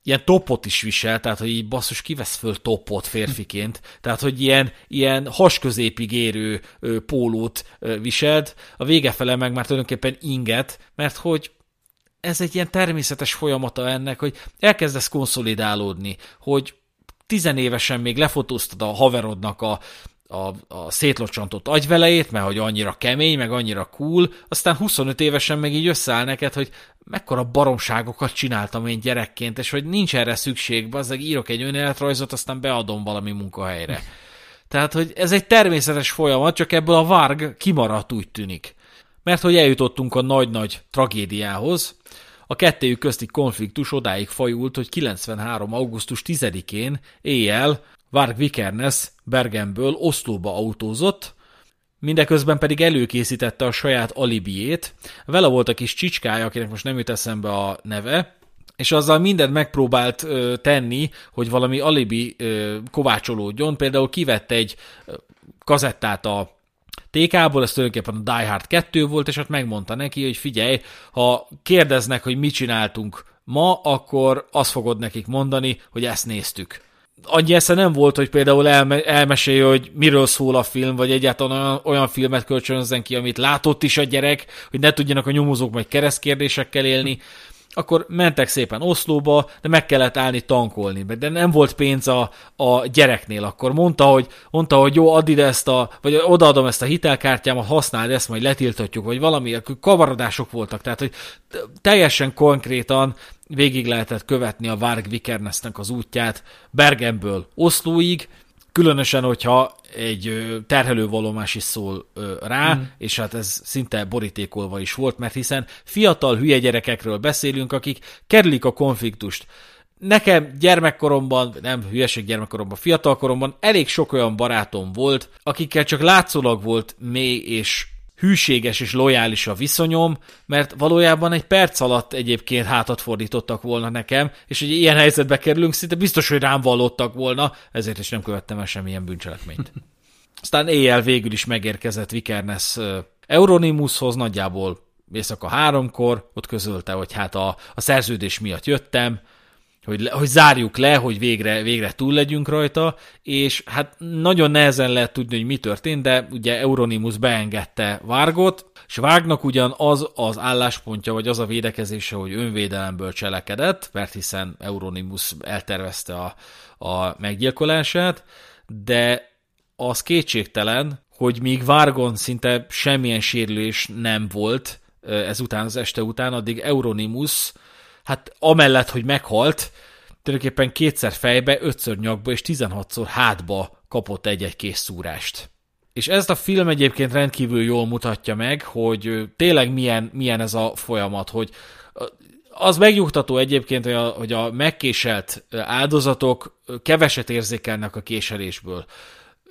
ilyen topot is visel, tehát hogy így basszus kivesz föl topot férfiként, tehát hogy ilyen, ilyen hasközépig érő ö, pólót ö, viselt, a vége fele meg már tulajdonképpen inget, mert hogy ez egy ilyen természetes folyamata ennek, hogy elkezdesz konszolidálódni, hogy tizenévesen még lefotóztad a haverodnak a, a, a szétlocsantott agyvelejét, mert hogy annyira kemény, meg annyira cool, aztán 25 évesen meg így összeáll neked, hogy mekkora baromságokat csináltam én gyerekként, és hogy nincs erre szükség, bazdeg írok egy önéletrajzot, aztán beadom valami munkahelyre. Tehát, hogy ez egy természetes folyamat, csak ebből a varg kimaradt úgy tűnik. Mert hogy eljutottunk a nagy-nagy tragédiához, a kettőjük közti konfliktus odáig fajult, hogy 93. augusztus 10-én éjjel Varg Vikernes Bergenből Oszlóba autózott, mindeközben pedig előkészítette a saját alibiét. Vele volt a kis csicskája, akinek most nem jut eszembe a neve, és azzal mindent megpróbált ö, tenni, hogy valami alibi ö, kovácsolódjon. Például kivett egy kazettát a TK-ból, ez tulajdonképpen a Die Hard 2 volt, és hát megmondta neki, hogy figyelj, ha kérdeznek, hogy mit csináltunk ma, akkor azt fogod nekik mondani, hogy ezt néztük. Annyi esze nem volt, hogy például elme- elmesélje, hogy miről szól a film, vagy egyáltalán olyan, olyan filmet kölcsönözzen ki, amit látott is a gyerek, hogy ne tudjanak a nyomozók majd keresztkérdésekkel élni akkor mentek szépen Oszlóba, de meg kellett állni tankolni, de nem volt pénz a, a gyereknél, akkor mondta, hogy, mondta, hogy jó, add ide ezt a, vagy odaadom ezt a hitelkártyámat, használd ezt, majd letiltatjuk, vagy valami, akkor kavarodások voltak, tehát hogy teljesen konkrétan végig lehetett követni a Varg Vikernesnek az útját Bergenből Oszlóig, Különösen, hogyha egy terhelővalomás is szól rá, mm. és hát ez szinte borítékolva is volt, mert hiszen fiatal hülye gyerekekről beszélünk, akik kerülik a konfliktust. Nekem gyermekkoromban, nem hülyeség gyermekkoromban, fiatalkoromban elég sok olyan barátom volt, akikkel csak látszólag volt mély és hűséges és lojális a viszonyom, mert valójában egy perc alatt egyébként hátat fordítottak volna nekem, és hogy ilyen helyzetbe kerülünk, szinte biztos, hogy rám vallottak volna, ezért is nem követtem el semmilyen bűncselekményt. (laughs) Aztán éjjel végül is megérkezett Vikernes Euronimushoz, nagyjából éjszaka háromkor, ott közölte, hogy hát a, a szerződés miatt jöttem, hogy, hogy zárjuk le, hogy végre, végre túl legyünk rajta, és hát nagyon nehezen lehet tudni, hogy mi történt, de ugye Euronimus beengedte Várgot, és Vágnak ugyan az az álláspontja, vagy az a védekezése, hogy önvédelemből cselekedett, mert hiszen Euronimus eltervezte a, a meggyilkolását, de az kétségtelen, hogy míg Várgon szinte semmilyen sérülés nem volt ezután az este után, addig Euronimus hát amellett, hogy meghalt, tulajdonképpen kétszer fejbe, ötször nyakba és 16-szor hátba kapott egy-egy kész szúrást. És ezt a film egyébként rendkívül jól mutatja meg, hogy tényleg milyen, milyen ez a folyamat, hogy az megnyugtató egyébként, hogy a, hogy a megkéselt áldozatok keveset érzékelnek a késelésből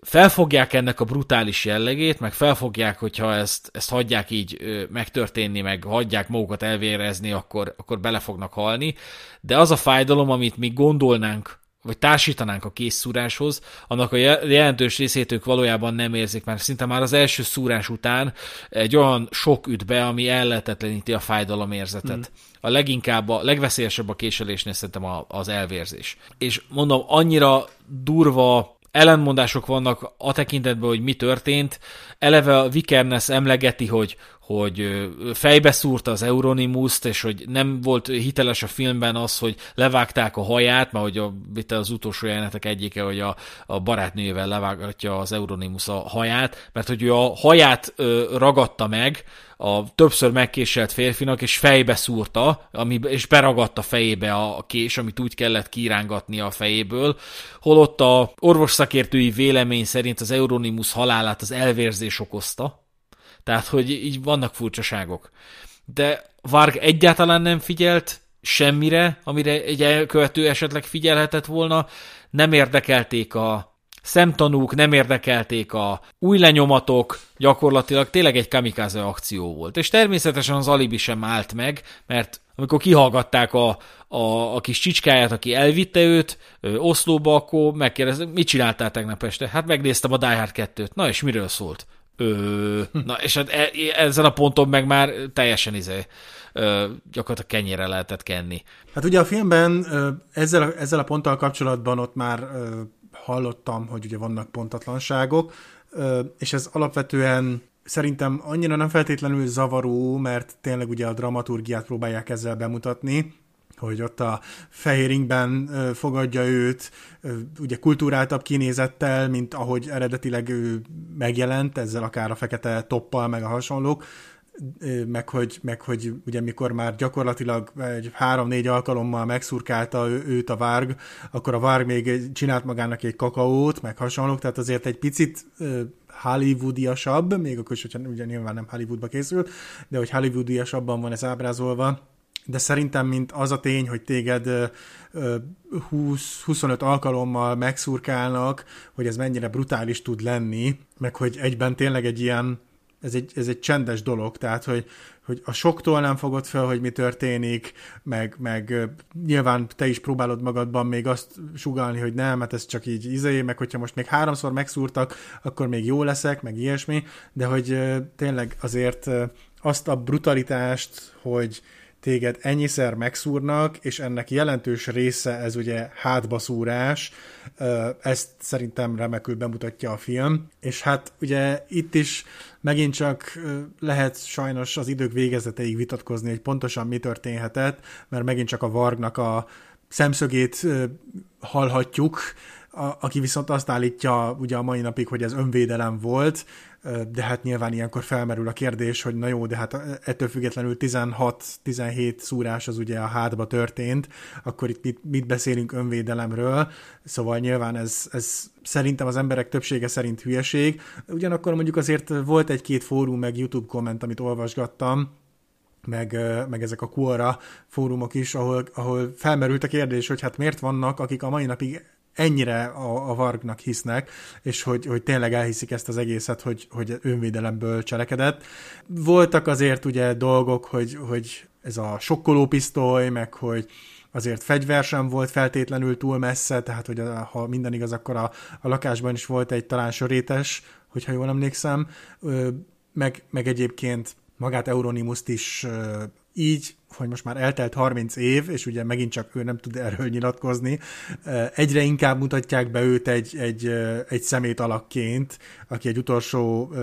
felfogják ennek a brutális jellegét, meg felfogják, hogyha ezt, ezt hagyják így megtörténni, meg hagyják magukat elvérezni, akkor, akkor bele fognak halni. De az a fájdalom, amit mi gondolnánk, vagy társítanánk a kész szúráshoz, annak a jelentős részét ők valójában nem érzik, mert szinte már az első szúrás után egy olyan sok üt be, ami ellehetetleníti a fájdalomérzetet. Mm. A leginkább, a legveszélyesebb a késelésnél szerintem az elvérzés. És mondom, annyira durva ellenmondások vannak a tekintetben, hogy mi történt. Eleve a Vikernes emlegeti, hogy, hogy fejbe szúrta az Euronimuszt, és hogy nem volt hiteles a filmben az, hogy levágták a haját, mert hogy a, itt az utolsó jelenetek egyike, hogy a, a barátnőjével levágatja az Euronimus a haját, mert hogy ő a haját ragadta meg, a többször megkéselt férfinak, és fejbe szúrta, ami, és beragadta fejébe a, a kés, amit úgy kellett kirángatni a fejéből, holott a orvos szakértői vélemény szerint az Euronimus halálát az elvérzés okozta, tehát, hogy így vannak furcsaságok. De Varg egyáltalán nem figyelt semmire, amire egy elkövető esetleg figyelhetett volna, nem érdekelték a szemtanúk, nem érdekelték a új lenyomatok, gyakorlatilag tényleg egy kamikáze akció volt. És természetesen az alibi sem állt meg, mert amikor kihallgatták a, a, a kis csicskáját, aki elvitte őt ö, Oszlóba, akkor megkérdezte, mit csináltál tegnap este? Hát megnéztem a Die Hard 2-t. Na és miről szólt? Ö, na, és hát e, ezen a ponton meg már teljesen izé, gyakorlatilag kenyére lehetett kenni. Hát ugye a filmben ö, ezzel, ezzel a ponttal kapcsolatban ott már hallottam, hogy ugye vannak pontatlanságok, és ez alapvetően szerintem annyira nem feltétlenül zavaró, mert tényleg ugye a dramaturgiát próbálják ezzel bemutatni, hogy ott a fehéringben fogadja őt, ugye kultúráltabb kinézettel, mint ahogy eredetileg ő megjelent, ezzel akár a fekete toppal, meg a hasonlók, meg hogy, meg hogy ugye mikor már gyakorlatilag egy három-négy alkalommal megszurkálta őt a Várg, akkor a Várg még csinált magának egy kakaót, meg hasonlók, tehát azért egy picit hollywoodiasabb, még akkor is, hogyha ugye nyilván nem Hollywoodba készült, de hogy hollywoodiasabban van ez ábrázolva, de szerintem, mint az a tény, hogy téged 20-25 alkalommal megszurkálnak, hogy ez mennyire brutális tud lenni, meg hogy egyben tényleg egy ilyen, ez egy, ez egy csendes dolog, tehát hogy, hogy a soktól nem fogod fel, hogy mi történik, meg, meg nyilván te is próbálod magadban még azt sugalni, hogy nem, mert hát ez csak így izé, meg hogyha most még háromszor megszúrtak, akkor még jó leszek, meg ilyesmi, de hogy tényleg azért azt a brutalitást, hogy téged ennyiszer megszúrnak, és ennek jelentős része ez ugye hátbaszúrás, ezt szerintem remekül bemutatja a film, és hát ugye itt is megint csak lehet sajnos az idők végezeteig vitatkozni, hogy pontosan mi történhetett, mert megint csak a Vargnak a szemszögét hallhatjuk, a, aki viszont azt állítja ugye a mai napig, hogy ez önvédelem volt, de hát nyilván ilyenkor felmerül a kérdés, hogy na jó, de hát ettől függetlenül 16-17 szúrás az ugye a hátba történt, akkor itt mit, mit beszélünk önvédelemről, szóval nyilván ez, ez szerintem az emberek többsége szerint hülyeség, ugyanakkor mondjuk azért volt egy-két fórum, meg YouTube komment, amit olvasgattam, meg, meg ezek a Quora fórumok is, ahol, ahol felmerült a kérdés, hogy hát miért vannak, akik a mai napig ennyire a, a Vargnak hisznek, és hogy, hogy tényleg elhiszik ezt az egészet, hogy, hogy önvédelemből cselekedett. Voltak azért ugye dolgok, hogy, hogy ez a sokkoló pisztoly, meg hogy azért fegyver sem volt feltétlenül túl messze, tehát hogy a, ha minden igaz, akkor a, a lakásban is volt egy talán sörétes, hogyha jól emlékszem, meg, meg egyébként magát Euronimuszt is így, hogy most már eltelt 30 év, és ugye megint csak ő nem tud erről nyilatkozni, egyre inkább mutatják be őt egy, egy, egy szemét alakként, aki egy utolsó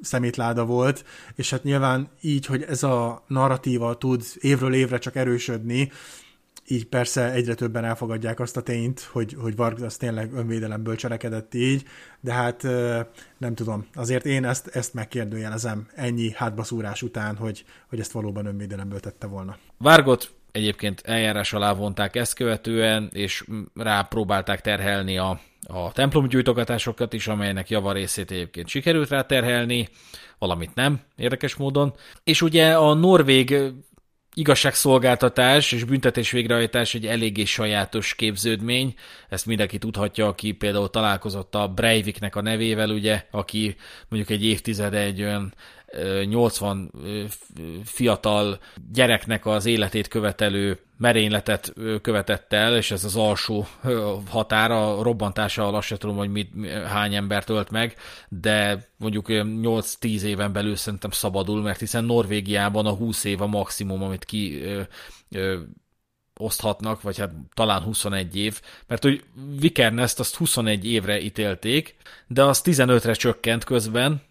szemétláda volt, és hát nyilván így, hogy ez a narratíva tud évről évre csak erősödni, így persze egyre többen elfogadják azt a tényt, hogy, hogy Varg az tényleg önvédelemből cselekedett így, de hát nem tudom, azért én ezt, ezt megkérdőjelezem ennyi hátbaszúrás után, hogy, hogy ezt valóban önvédelemből tette volna. Vargot egyébként eljárás alá vonták ezt követően, és rá próbálták terhelni a, a templomgyújtogatásokat is, amelynek javarészét egyébként sikerült rá terhelni, valamit nem, érdekes módon. És ugye a norvég igazságszolgáltatás és büntetés végrehajtás egy eléggé sajátos képződmény. Ezt mindenki tudhatja, aki például találkozott a Breiviknek a nevével, ugye, aki mondjuk egy évtizede egy olyan 80 fiatal gyereknek az életét követelő merényletet követett el, és ez az alsó határa, robbantása alatt se tudom, hogy mit, hány embert ölt meg, de mondjuk 8-10 éven belül szerintem szabadul, mert hiszen Norvégiában a 20 év a maximum, amit ki oszthatnak, vagy hát talán 21 év, mert hogy Vikernest azt 21 évre ítélték, de az 15-re csökkent közben,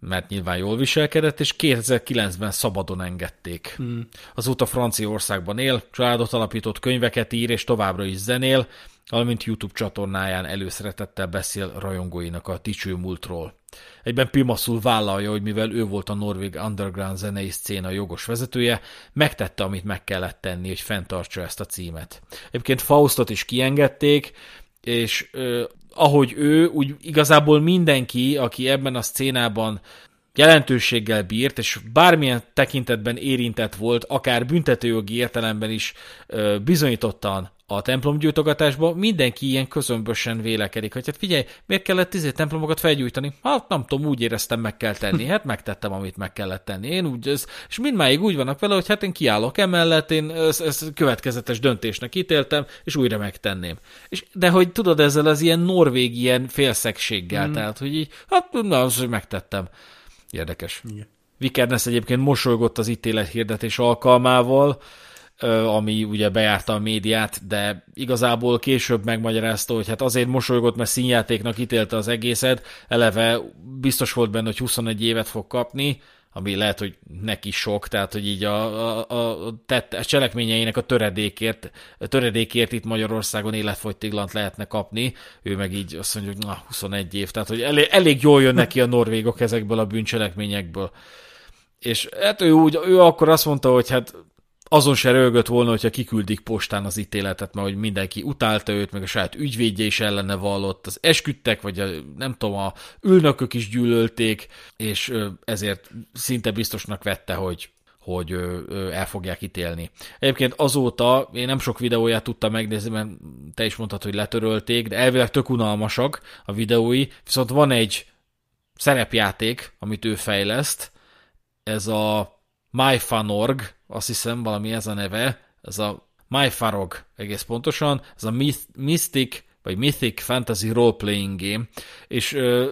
mert nyilván jól viselkedett, és 2009-ben szabadon engedték. Hmm. Azóta Franciaországban él, családot alapított, könyveket ír, és továbbra is zenél, valamint YouTube csatornáján előszeretettel beszél rajongóinak a ticső múltról. Egyben Pimaszul vállalja, hogy mivel ő volt a norvég underground zenei szcéna jogos vezetője, megtette, amit meg kellett tenni, hogy fenntartsa ezt a címet. Egyébként Faustot is kiengedték, és ahogy ő, úgy igazából mindenki, aki ebben a szcénában jelentőséggel bírt, és bármilyen tekintetben érintett volt, akár büntetőjogi értelemben is bizonyítottan a templomgyújtogatásban, mindenki ilyen közömbösen vélekedik, hogy hát figyelj, miért kellett tizé templomokat felgyújtani? Hát nem tudom, úgy éreztem, meg kell tenni. Hát megtettem, amit meg kellett tenni. Én úgy, ez, és mindmáig úgy vannak vele, hogy hát én kiállok emellett, én ezt, ezt következetes döntésnek ítéltem, és újra megtenném. És, de hogy tudod, ezzel az ilyen norvég ilyen félszegséggel, mm. tehát, hogy így, hát na, az, hogy megtettem. Érdekes. Igen. Vikernes egyébként mosolygott az ítélet hirdetés alkalmával, ami ugye bejárta a médiát, de igazából később megmagyarázta, hogy hát azért mosolygott, mert színjátéknak ítélte az egészet, eleve biztos volt benne, hogy 21 évet fog kapni, ami lehet, hogy neki sok, tehát hogy így a, a, a, tett, a cselekményeinek a töredékért, a töredékért itt Magyarországon életfogytiglant lehetne kapni, ő meg így azt mondja, hogy na, 21 év, tehát hogy elég, elég jól jön neki a norvégok ezekből a bűncselekményekből. És hát ő, úgy, ő akkor azt mondta, hogy hát azon se rögött volna, hogyha kiküldik postán az ítéletet, mert hogy mindenki utálta őt, meg a saját ügyvédje is ellene vallott, az esküdtek, vagy a, nem tudom, a ülnökök is gyűlölték, és ezért szinte biztosnak vette, hogy hogy el fogják ítélni. Egyébként azóta én nem sok videóját tudtam megnézni, mert te is mondtad, hogy letörölték, de elvileg tök unalmasak a videói, viszont van egy szerepjáték, amit ő fejleszt, ez a MyFanorg, azt hiszem valami ez a neve, ez a MyFarog egész pontosan, ez a Mystic vagy Mythic Fantasy Role Playing Game, és ö,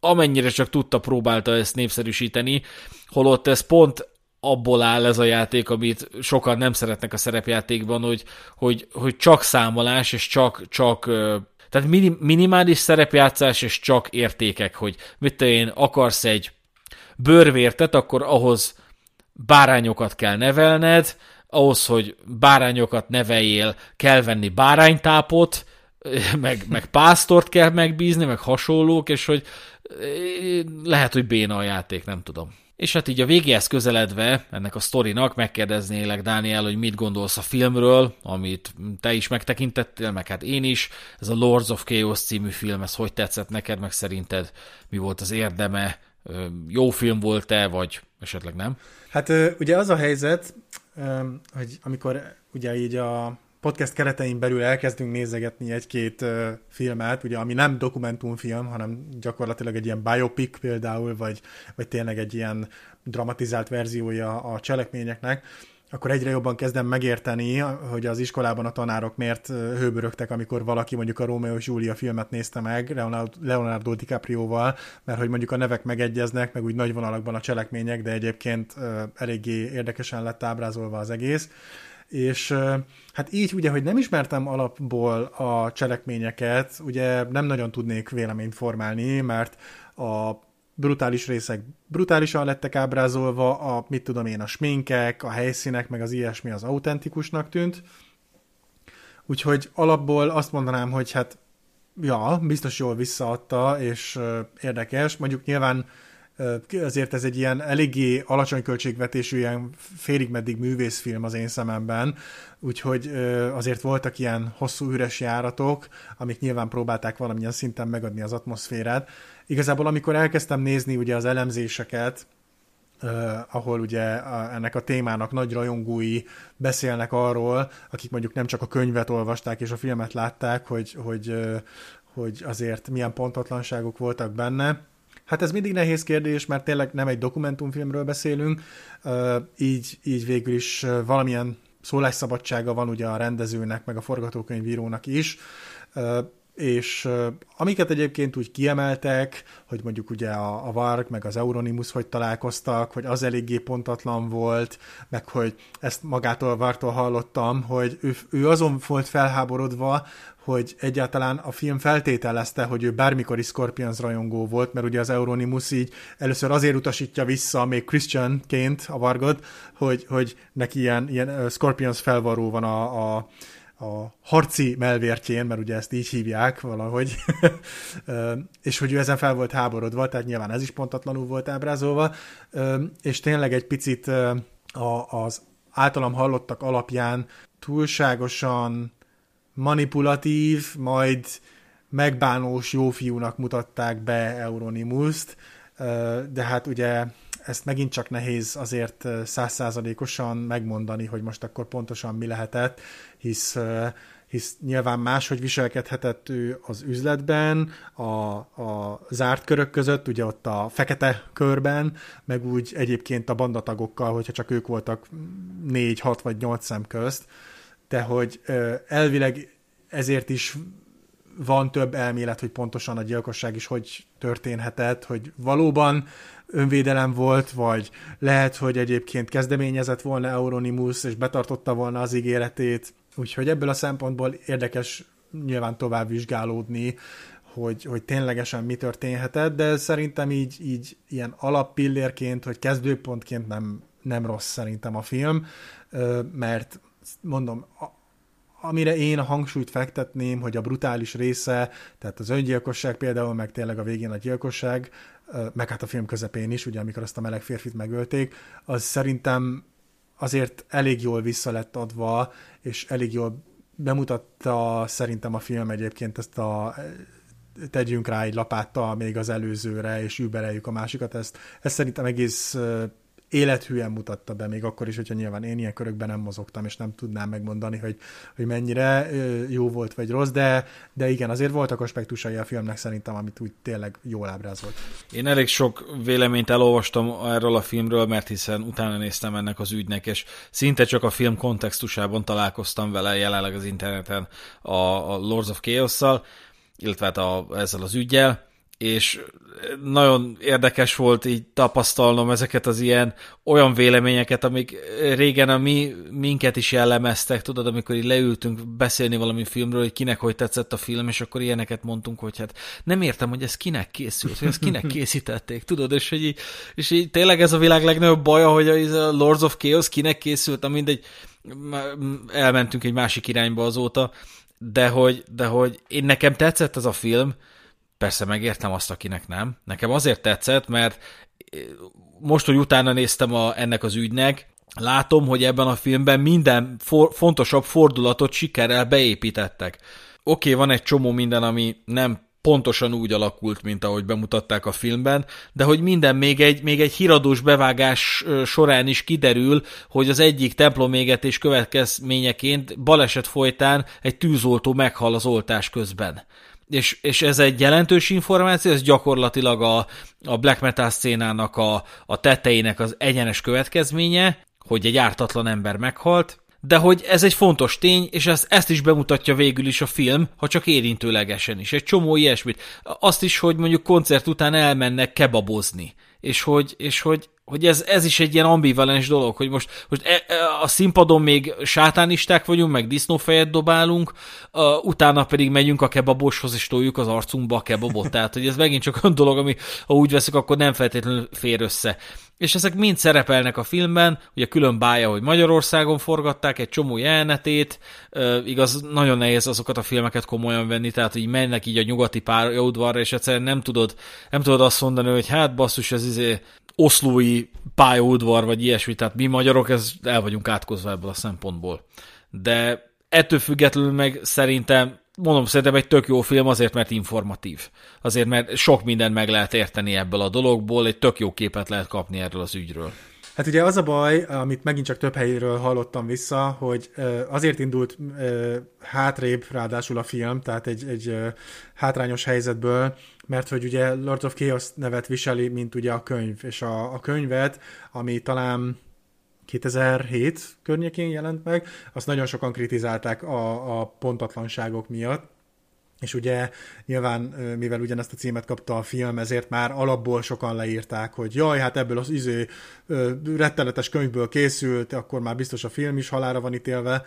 amennyire csak tudta, próbálta ezt népszerűsíteni, holott ez pont abból áll ez a játék, amit sokan nem szeretnek a szerepjátékban, hogy, hogy, hogy csak számolás, és csak, csak tehát minimális szerepjátszás, és csak értékek, hogy mit te én akarsz egy bőrvértet, akkor ahhoz bárányokat kell nevelned, ahhoz, hogy bárányokat neveljél, kell venni báránytápot, (laughs) meg, meg pásztort kell megbízni, meg hasonlók, és hogy eh, lehet, hogy béna a játék, nem tudom. És hát így a végéhez közeledve ennek a sztorinak megkérdeznélek, Dániel, hogy mit gondolsz a filmről, amit te is megtekintettél, meg hát én is. Ez a Lords of Chaos című film, ez hogy tetszett neked, meg szerinted mi volt az érdeme, jó film volt-e, vagy esetleg nem? Hát ugye az a helyzet, hogy amikor ugye így a podcast keretein belül elkezdünk nézegetni egy-két filmet, ugye, ami nem dokumentumfilm, hanem gyakorlatilag egy ilyen biopic például, vagy, vagy tényleg egy ilyen dramatizált verziója a cselekményeknek, akkor egyre jobban kezdem megérteni, hogy az iskolában a tanárok miért hőbörögtek, amikor valaki mondjuk a Romeo és Julia filmet nézte meg Leonardo DiCaprio-val, mert hogy mondjuk a nevek megegyeznek, meg úgy nagy vonalakban a cselekmények, de egyébként eléggé érdekesen lett ábrázolva az egész. És hát így ugye, hogy nem ismertem alapból a cselekményeket, ugye nem nagyon tudnék véleményt formálni, mert a brutális részek brutálisan lettek ábrázolva, a, mit tudom én, a sminkek, a helyszínek, meg az ilyesmi az autentikusnak tűnt. Úgyhogy alapból azt mondanám, hogy hát ja, biztos jól visszaadta, és uh, érdekes. Mondjuk nyilván azért ez egy ilyen eléggé alacsony költségvetésű, ilyen félig meddig művészfilm az én szememben, úgyhogy azért voltak ilyen hosszú üres járatok, amik nyilván próbálták valamilyen szinten megadni az atmoszférát, Igazából amikor elkezdtem nézni ugye az elemzéseket, Uh, ahol ugye a, ennek a témának nagy rajongói beszélnek arról, akik mondjuk nem csak a könyvet olvasták és a filmet látták, hogy, hogy, uh, hogy azért milyen pontatlanságok voltak benne. Hát ez mindig nehéz kérdés, mert tényleg nem egy dokumentumfilmről beszélünk, uh, így, így végül is valamilyen szólásszabadsága van ugye a rendezőnek, meg a forgatókönyvírónak is és amiket egyébként úgy kiemeltek, hogy mondjuk ugye a, a Varg meg az Euronimus hogy találkoztak, hogy az eléggé pontatlan volt, meg hogy ezt magától Vartól hallottam, hogy ő, ő azon volt felháborodva, hogy egyáltalán a film feltételezte, hogy ő bármikor is Scorpions rajongó volt, mert ugye az Euronimus így először azért utasítja vissza, még Christianként a Vargot, hogy, hogy neki ilyen, ilyen Scorpions felvaró van a, a a harci melvértjén, mert ugye ezt így hívják valahogy, (laughs) és hogy ő ezen fel volt háborodva, tehát nyilván ez is pontatlanul volt ábrázolva, és tényleg egy picit az általam hallottak alapján túlságosan manipulatív, majd megbánós jófiúnak mutatták be Euronimuszt, de hát ugye ezt megint csak nehéz azért százszázalékosan megmondani, hogy most akkor pontosan mi lehetett, hisz, hisz nyilván máshogy viselkedhetett ő az üzletben, a, a zárt körök között, ugye ott a fekete körben, meg úgy egyébként a bandatagokkal, hogyha csak ők voltak négy, hat vagy nyolc szem közt, de hogy elvileg ezért is van több elmélet, hogy pontosan a gyilkosság is hogy történhetett, hogy valóban önvédelem volt, vagy lehet, hogy egyébként kezdeményezett volna Euronimus, és betartotta volna az ígéretét, úgyhogy ebből a szempontból érdekes nyilván tovább vizsgálódni, hogy, hogy ténylegesen mi történhetett, de szerintem így, így ilyen alappillérként, hogy kezdőpontként nem, nem rossz szerintem a film, mert mondom, amire én a hangsúlyt fektetném, hogy a brutális része, tehát az öngyilkosság például, meg tényleg a végén a gyilkosság, meg hát a film közepén is, ugye amikor azt a meleg férfit megölték, az szerintem azért elég jól vissza lett adva, és elég jól bemutatta szerintem a film egyébként ezt a tegyünk rá egy lapáttal még az előzőre, és übereljük a másikat, ezt, ezt szerintem egész élethűen mutatta be, még akkor is, hogyha nyilván én ilyen körökben nem mozogtam, és nem tudnám megmondani, hogy, hogy mennyire jó volt vagy rossz, de, de igen, azért voltak aspektusai a filmnek szerintem, amit úgy tényleg jól ábrázolt. Én elég sok véleményt elolvastam erről a filmről, mert hiszen utána néztem ennek az ügynek, és szinte csak a film kontextusában találkoztam vele jelenleg az interneten a, a Lords of Chaos-szal, illetve hát a, ezzel az ügyel, és nagyon érdekes volt így tapasztalnom ezeket az ilyen olyan véleményeket, amik régen a mi, minket is jellemeztek, tudod, amikor így leültünk beszélni valami filmről, hogy kinek hogy tetszett a film, és akkor ilyeneket mondtunk, hogy hát nem értem, hogy ez kinek készült, hogy ezt kinek (laughs) készítették, tudod, és, hogy így, és így tényleg ez a világ legnagyobb baja, hogy a Lords of Chaos kinek készült, mindegy, elmentünk egy másik irányba azóta, de hogy, de hogy én nekem tetszett ez a film, Persze megértem azt, akinek nem. Nekem azért tetszett, mert eh, most, hogy utána néztem a, ennek az ügynek, látom, hogy ebben a filmben minden for, fontosabb fordulatot sikerrel beépítettek. Oké, okay, van egy csomó minden, ami nem pontosan úgy alakult, mint ahogy bemutatták a filmben, de hogy minden még egy, még egy híradós bevágás során is kiderül, hogy az egyik templomégetés következményeként baleset folytán egy tűzoltó meghal az oltás közben és, és ez egy jelentős információ, ez gyakorlatilag a, a black metal szcénának a, a tetejének az egyenes következménye, hogy egy ártatlan ember meghalt, de hogy ez egy fontos tény, és ezt, ezt is bemutatja végül is a film, ha csak érintőlegesen is. Egy csomó ilyesmit. Azt is, hogy mondjuk koncert után elmennek kebabozni, és hogy, és hogy hogy ez, ez is egy ilyen ambivalens dolog, hogy most, most e, e, a színpadon még sátánisták vagyunk, meg disznófejet dobálunk, uh, utána pedig megyünk a kebaboshoz, és toljuk az arcunkba a kebabot. (laughs) Tehát, hogy ez megint csak olyan dolog, ami ha úgy veszük, akkor nem feltétlenül fér össze. És ezek mind szerepelnek a filmben, ugye külön bája, hogy Magyarországon forgatták egy csomó jelenetét, uh, igaz, nagyon nehéz azokat a filmeket komolyan venni, tehát hogy mennek így a nyugati pályaudvarra, és egyszerűen nem tudod, nem tudod azt mondani, hogy hát basszus, ez izé oszlói pályaudvar, vagy ilyesmi, tehát mi magyarok ez el vagyunk átkozva ebből a szempontból. De ettől függetlenül meg szerintem, mondom, szerintem egy tök jó film azért, mert informatív. Azért, mert sok mindent meg lehet érteni ebből a dologból, egy tök jó képet lehet kapni erről az ügyről. Hát ugye az a baj, amit megint csak több helyről hallottam vissza, hogy azért indult hátrébb ráadásul a film, tehát egy, egy hátrányos helyzetből, mert hogy ugye Lords of Chaos nevet viseli, mint ugye a könyv, és a, a könyvet, ami talán 2007 környékén jelent meg, azt nagyon sokan kritizálták a, a pontatlanságok miatt, és ugye nyilván, mivel ugyanezt a címet kapta a film, ezért már alapból sokan leírták, hogy jaj, hát ebből az izé rettenetes könyvből készült, akkor már biztos a film is halára van ítélve,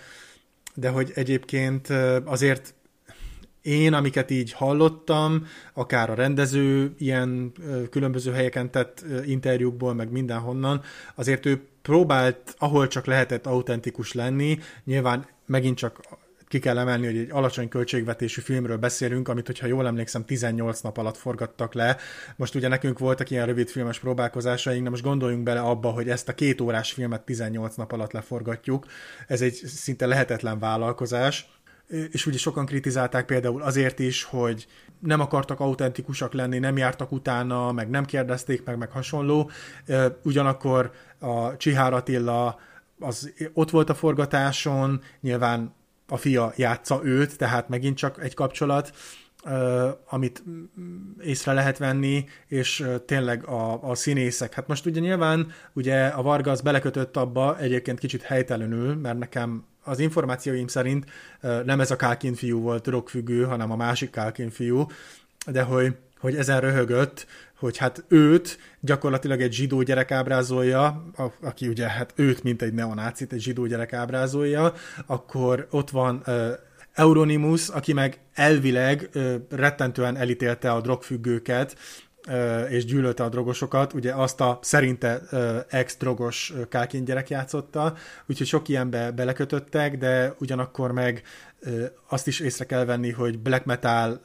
de hogy egyébként azért én, amiket így hallottam, akár a rendező ilyen különböző helyeken tett interjúkból, meg mindenhonnan, azért ő próbált, ahol csak lehetett autentikus lenni, nyilván megint csak ki kell emelni, hogy egy alacsony költségvetésű filmről beszélünk, amit, hogyha jól emlékszem, 18 nap alatt forgattak le. Most ugye nekünk voltak ilyen rövid filmes próbálkozásaink, de most gondoljunk bele abba, hogy ezt a két órás filmet 18 nap alatt leforgatjuk. Ez egy szinte lehetetlen vállalkozás és ugye sokan kritizálták például azért is, hogy nem akartak autentikusak lenni, nem jártak utána, meg nem kérdezték meg, meg hasonló. Ugyanakkor a Csihár Attila az ott volt a forgatáson, nyilván a fia játsza őt, tehát megint csak egy kapcsolat, amit észre lehet venni, és tényleg a, a színészek. Hát most ugye nyilván ugye a Vargas belekötött abba egyébként kicsit helytelenül, mert nekem az információim szerint nem ez a Kálkin fiú volt rockfüggő, hanem a másik Kálkin fiú, de hogy, hogy ezen röhögött, hogy hát őt gyakorlatilag egy zsidó gyerek ábrázolja, a, aki ugye hát őt, mint egy neonácit, egy zsidó gyerek ábrázolja, akkor ott van uh, Euronymous, aki meg elvileg uh, rettentően elítélte a drogfüggőket, és gyűlölte a drogosokat, ugye azt a szerinte ex-drogos Kálkin gyerek játszotta, úgyhogy sok ilyenbe belekötöttek, de ugyanakkor meg azt is észre kell venni, hogy black metal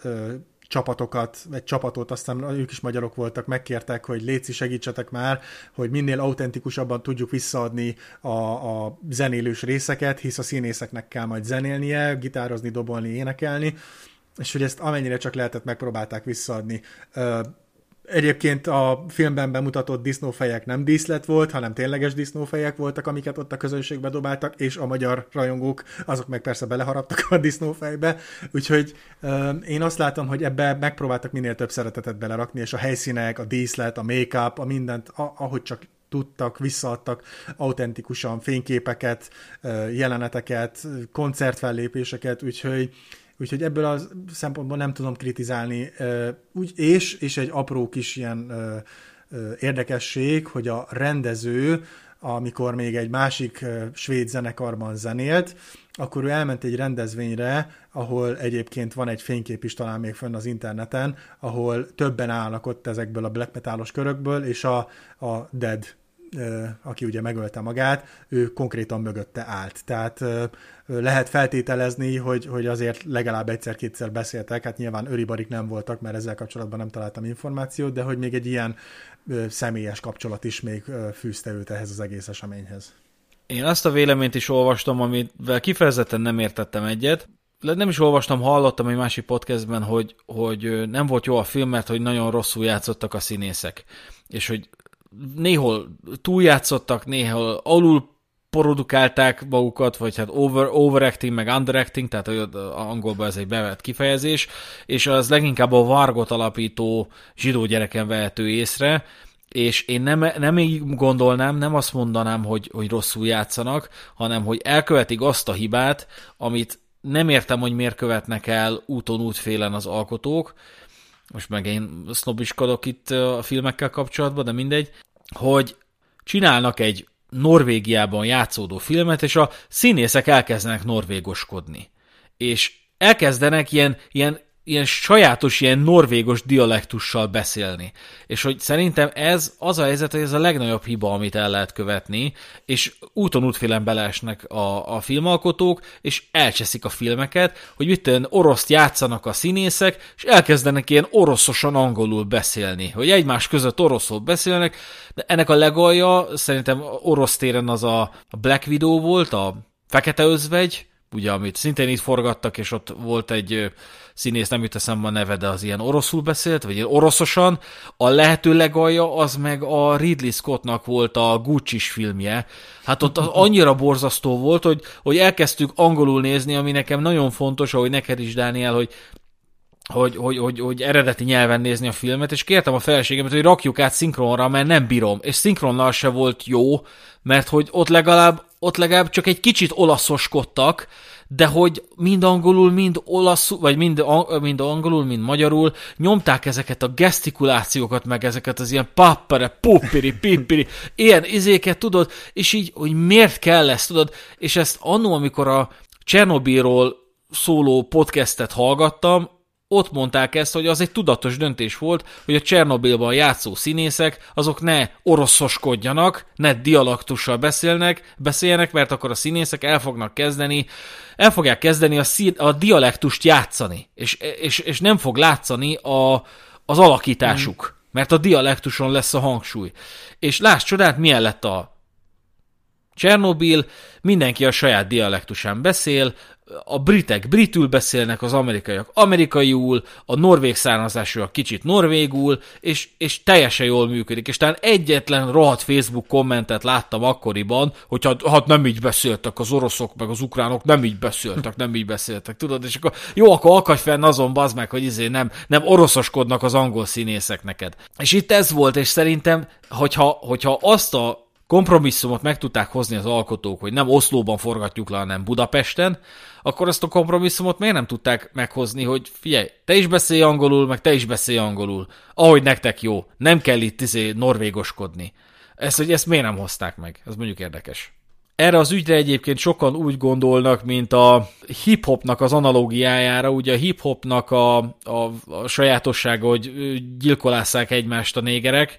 csapatokat, egy csapatot, aztán ők is magyarok voltak, megkértek, hogy Léci segítsetek már, hogy minél autentikusabban tudjuk visszaadni a, a zenélős részeket, hisz a színészeknek kell majd zenélnie, gitározni, dobolni, énekelni, és hogy ezt amennyire csak lehetett megpróbálták visszaadni. Egyébként a filmben bemutatott disznófejek nem díszlet volt, hanem tényleges disznófejek voltak, amiket ott a közönségbe dobáltak, és a magyar rajongók, azok meg persze beleharaptak a disznófejbe. Úgyhogy euh, én azt látom, hogy ebbe megpróbáltak minél több szeretetet belerakni, és a helyszínek, a díszlet, a make-up, a mindent, a, ahogy csak tudtak, visszaadtak autentikusan fényképeket, jeleneteket, koncertfellépéseket, úgyhogy Úgyhogy ebből a szempontból nem tudom kritizálni. Úgy, és, és egy apró kis ilyen érdekesség, hogy a rendező, amikor még egy másik svéd zenekarban zenélt, akkor ő elment egy rendezvényre, ahol egyébként van egy fénykép is talán még fönn az interneten, ahol többen állnak ott ezekből a black metalos körökből, és a, a Dead aki ugye megölte magát, ő konkrétan mögötte állt. Tehát lehet feltételezni, hogy, hogy azért legalább egyszer-kétszer beszéltek, hát nyilván öribarik nem voltak, mert ezzel kapcsolatban nem találtam információt, de hogy még egy ilyen személyes kapcsolat is még fűzte őt ehhez az egész eseményhez. Én azt a véleményt is olvastam, amivel kifejezetten nem értettem egyet, nem is olvastam, hallottam egy másik podcastben, hogy, hogy nem volt jó a film, mert hogy nagyon rosszul játszottak a színészek. És hogy néhol túljátszottak, néhol alul produkálták magukat, vagy hát over, overacting, meg underacting, tehát hogy angolban ez egy bevett kifejezés, és az leginkább a Vargot alapító zsidó gyereken vehető észre, és én nem, nem így gondolnám, nem azt mondanám, hogy, hogy rosszul játszanak, hanem hogy elkövetik azt a hibát, amit nem értem, hogy miért követnek el úton útfélen az alkotók, most meg én sznobiskodok itt a filmekkel kapcsolatban, de mindegy, hogy csinálnak egy Norvégiában játszódó filmet, és a színészek elkezdenek norvégoskodni. És elkezdenek ilyen, ilyen ilyen sajátos, ilyen norvégos dialektussal beszélni. És hogy szerintem ez az a helyzet, hogy ez a legnagyobb hiba, amit el lehet követni, és úton útfélen beleesnek a, a filmalkotók, és elcseszik a filmeket, hogy mit tenni, oroszt játszanak a színészek, és elkezdenek ilyen oroszosan angolul beszélni, hogy egymás között oroszul beszélnek, de ennek a legalja szerintem orosz téren az a Black Widow volt, a Fekete Özvegy, ugye, amit szintén itt forgattak, és ott volt egy színész, nem jut eszembe a neve, de az ilyen oroszul beszélt, vagy ilyen oroszosan. A lehető legalja az meg a Ridley Scottnak volt a gucci filmje. Hát ott az annyira borzasztó volt, hogy, hogy elkezdtük angolul nézni, ami nekem nagyon fontos, ahogy neked is, Dániel, hogy hogy, hogy, hogy, hogy eredeti nyelven nézni a filmet, és kértem a feleségemet, hogy rakjuk át szinkronra, mert nem bírom. És szinkronnal se volt jó, mert hogy ott legalább, ott legalább csak egy kicsit olaszoskodtak, de hogy mind angolul, mind olaszul, vagy mind, mind angolul, mind magyarul nyomták ezeket a gesztikulációkat, meg ezeket az ilyen pappere, puppiri, pippiri, ilyen izéket, tudod, és így, hogy miért kell ezt, tudod, és ezt annó, amikor a Csernobilról szóló podcastet hallgattam, ott mondták ezt, hogy az egy tudatos döntés volt, hogy a Csernobilban játszó színészek azok ne oroszoskodjanak, ne dialaktussal beszélnek, beszéljenek, mert akkor a színészek el fognak kezdeni, el fogják kezdeni a, szín, a dialektust játszani, és, és, és nem fog látszani a, az alakításuk, mm. mert a dialektuson lesz a hangsúly. És láss csodát, milyen lett a Csernobil, mindenki a saját dialektusán beszél, a britek britül beszélnek, az amerikaiak amerikaiul, a norvég származásúak kicsit norvégul, és, és teljesen jól működik. És talán egyetlen rohadt Facebook kommentet láttam akkoriban, hogy hát, hát nem így beszéltek az oroszok, meg az ukránok, nem így beszéltek, nem így beszéltek, tudod? És akkor jó, akkor akadj fenn azon, bazd meg, hogy izé nem, nem oroszoskodnak az angol színészek neked. És itt ez volt, és szerintem, hogyha, hogyha azt a kompromisszumot meg tudták hozni az alkotók, hogy nem Oszlóban forgatjuk le, hanem Budapesten, akkor azt a kompromisszumot miért nem tudták meghozni, hogy figyelj, te is beszélj angolul, meg te is beszélj angolul, ahogy nektek jó, nem kell itt izé norvégoskodni. Ezt, hogy ezt miért nem hozták meg? Ez mondjuk érdekes. Erre az ügyre egyébként sokan úgy gondolnak, mint a hip-hopnak az analógiájára. Ugye a hip-hopnak a, a, a sajátossága, hogy gyilkolásszák egymást a négerek,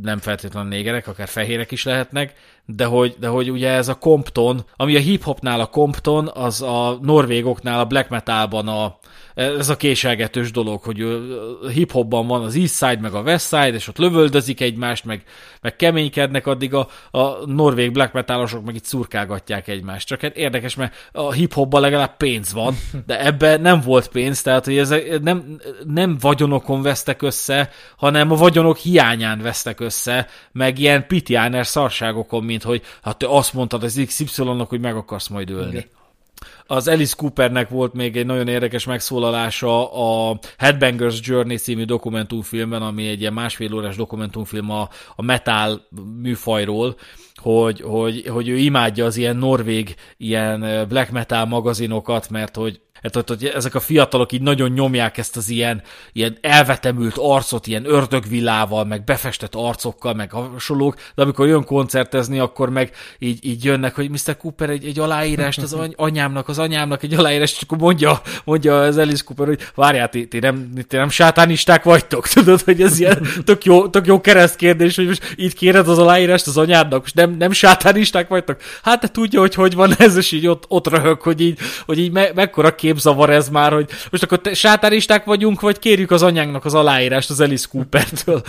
nem feltétlenül négerek, akár fehérek is lehetnek, de hogy, de hogy ugye ez a Compton, ami a hip-hopnál a Compton, az a norvégoknál a black metalban a, ez a késelgetős dolog, hogy hip-hopban van az East Side, meg a West Side, és ott lövöldözik egymást, meg, meg keménykednek, addig a, a norvég black metalosok meg itt szurkálgatják egymást. Csak hát érdekes, mert a hip-hopban legalább pénz van, de ebben nem volt pénz, tehát hogy ezek nem, nem vagyonokon vesztek össze, hanem a vagyonok hiányán vesztek össze, meg ilyen pitiáner szarságokon, mint hogy hát te azt mondtad az XY-nak, hogy meg akarsz majd ölni. Igen. Az Alice Coopernek volt még egy nagyon érdekes megszólalása a Headbangers Journey című dokumentumfilmben, ami egy ilyen másfél órás dokumentumfilm a, a metal műfajról, hogy, hogy, hogy ő imádja az ilyen norvég, ilyen black metal magazinokat, mert hogy Hát, hogy ezek a fiatalok így nagyon nyomják ezt az ilyen, ilyen elvetemült arcot, ilyen ördögvillával, meg befestett arcokkal, meg hasonlók, de amikor jön koncertezni, akkor meg így, így jönnek, hogy Mr. Cooper egy, egy aláírást az anyámnak, az anyámnak egy aláírást, és akkor mondja, mondja az Alice Cooper, hogy várjál, ti, ti, nem, ti nem sátánisták vagytok, (laughs) tudod, hogy ez ilyen tök jó, tök jó kereszt kérdés, hogy most itt kéred az aláírást az anyádnak, és nem, nem sátánisták vagytok. Hát te tudja, hogy hogy van ez, és így ott, ott röhög, hogy így, hogy így me, mekkora kép képzavar ez már, hogy most akkor sátáristák vagyunk, vagy kérjük az anyánknak az aláírást az Alice Cooper-től.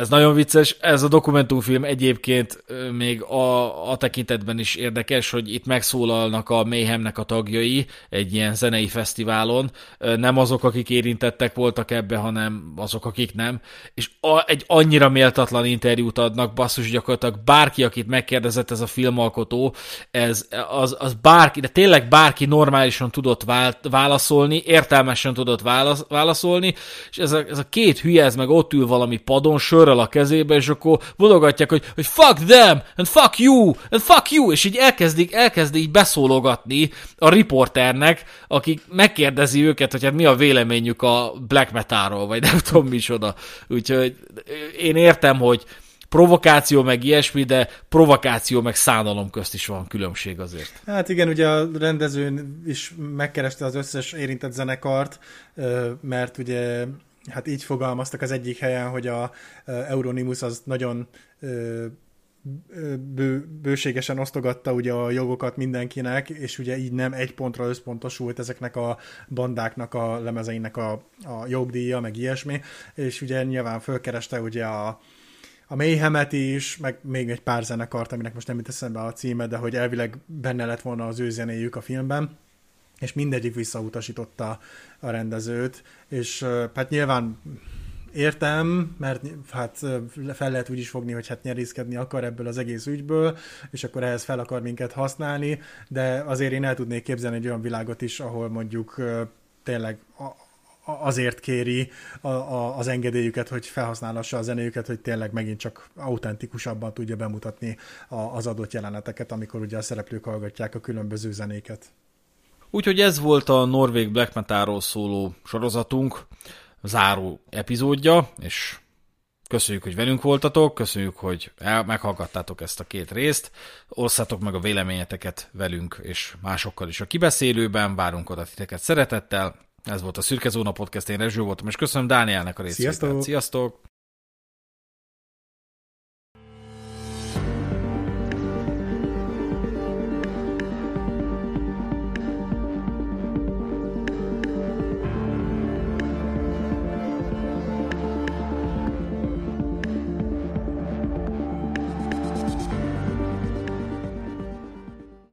Ez nagyon vicces, ez a dokumentumfilm egyébként még a, a tekintetben is érdekes, hogy itt megszólalnak a Mayhemnek a tagjai egy ilyen zenei fesztiválon, nem azok, akik érintettek voltak ebbe, hanem azok, akik nem, és a, egy annyira méltatlan interjút adnak, basszus gyakorlatilag bárki, akit megkérdezett ez a filmalkotó, ez, az, az bárki, de tényleg bárki normálisan tudott válaszolni, értelmesen tudott válasz, válaszolni, és ez a, ez a két hülye, ez meg ott ül valami padon, sörrel a kezébe, és akkor budogatják, hogy, hogy fuck them, and fuck you, and fuck you, és így elkezdik, elkezdi így beszólogatni a riporternek, aki megkérdezi őket, hogy hát mi a véleményük a black metalról, vagy nem tudom micsoda. Úgyhogy én értem, hogy provokáció meg ilyesmi, de provokáció meg szánalom közt is van különbség azért. Hát igen, ugye a rendező is megkereste az összes érintett zenekart, mert ugye hát így fogalmaztak az egyik helyen, hogy a Euronymous az nagyon bő, bőségesen osztogatta ugye a jogokat mindenkinek, és ugye így nem egy pontra összpontosult ezeknek a bandáknak a lemezeinek a, a jogdíja, meg ilyesmi, és ugye nyilván fölkereste ugye a, a Mayhemet is, meg még egy pár zenekart, aminek most nem jut eszembe a címe, de hogy elvileg benne lett volna az ő zenéjük a filmben, és mindegyik visszautasította a rendezőt, és hát nyilván értem, mert hát fel lehet úgy is fogni, hogy hát nyerészkedni akar ebből az egész ügyből, és akkor ehhez fel akar minket használni, de azért én el tudnék képzelni egy olyan világot is, ahol mondjuk tényleg azért kéri a, a, az engedélyüket, hogy felhasználhassa a zenéjüket, hogy tényleg megint csak autentikusabban tudja bemutatni a, az adott jeleneteket, amikor ugye a szereplők hallgatják a különböző zenéket. Úgyhogy ez volt a Norvég Black Metalról szóló sorozatunk, záró epizódja, és köszönjük, hogy velünk voltatok, köszönjük, hogy el, meghallgattátok ezt a két részt, osszátok meg a véleményeteket velünk és másokkal is a kibeszélőben, várunk oda titeket szeretettel, ez volt a Szürke Zóna Podcast, én Rezső voltam, és köszönöm Dánielnek a részvételt. Sziasztok! Sziasztok!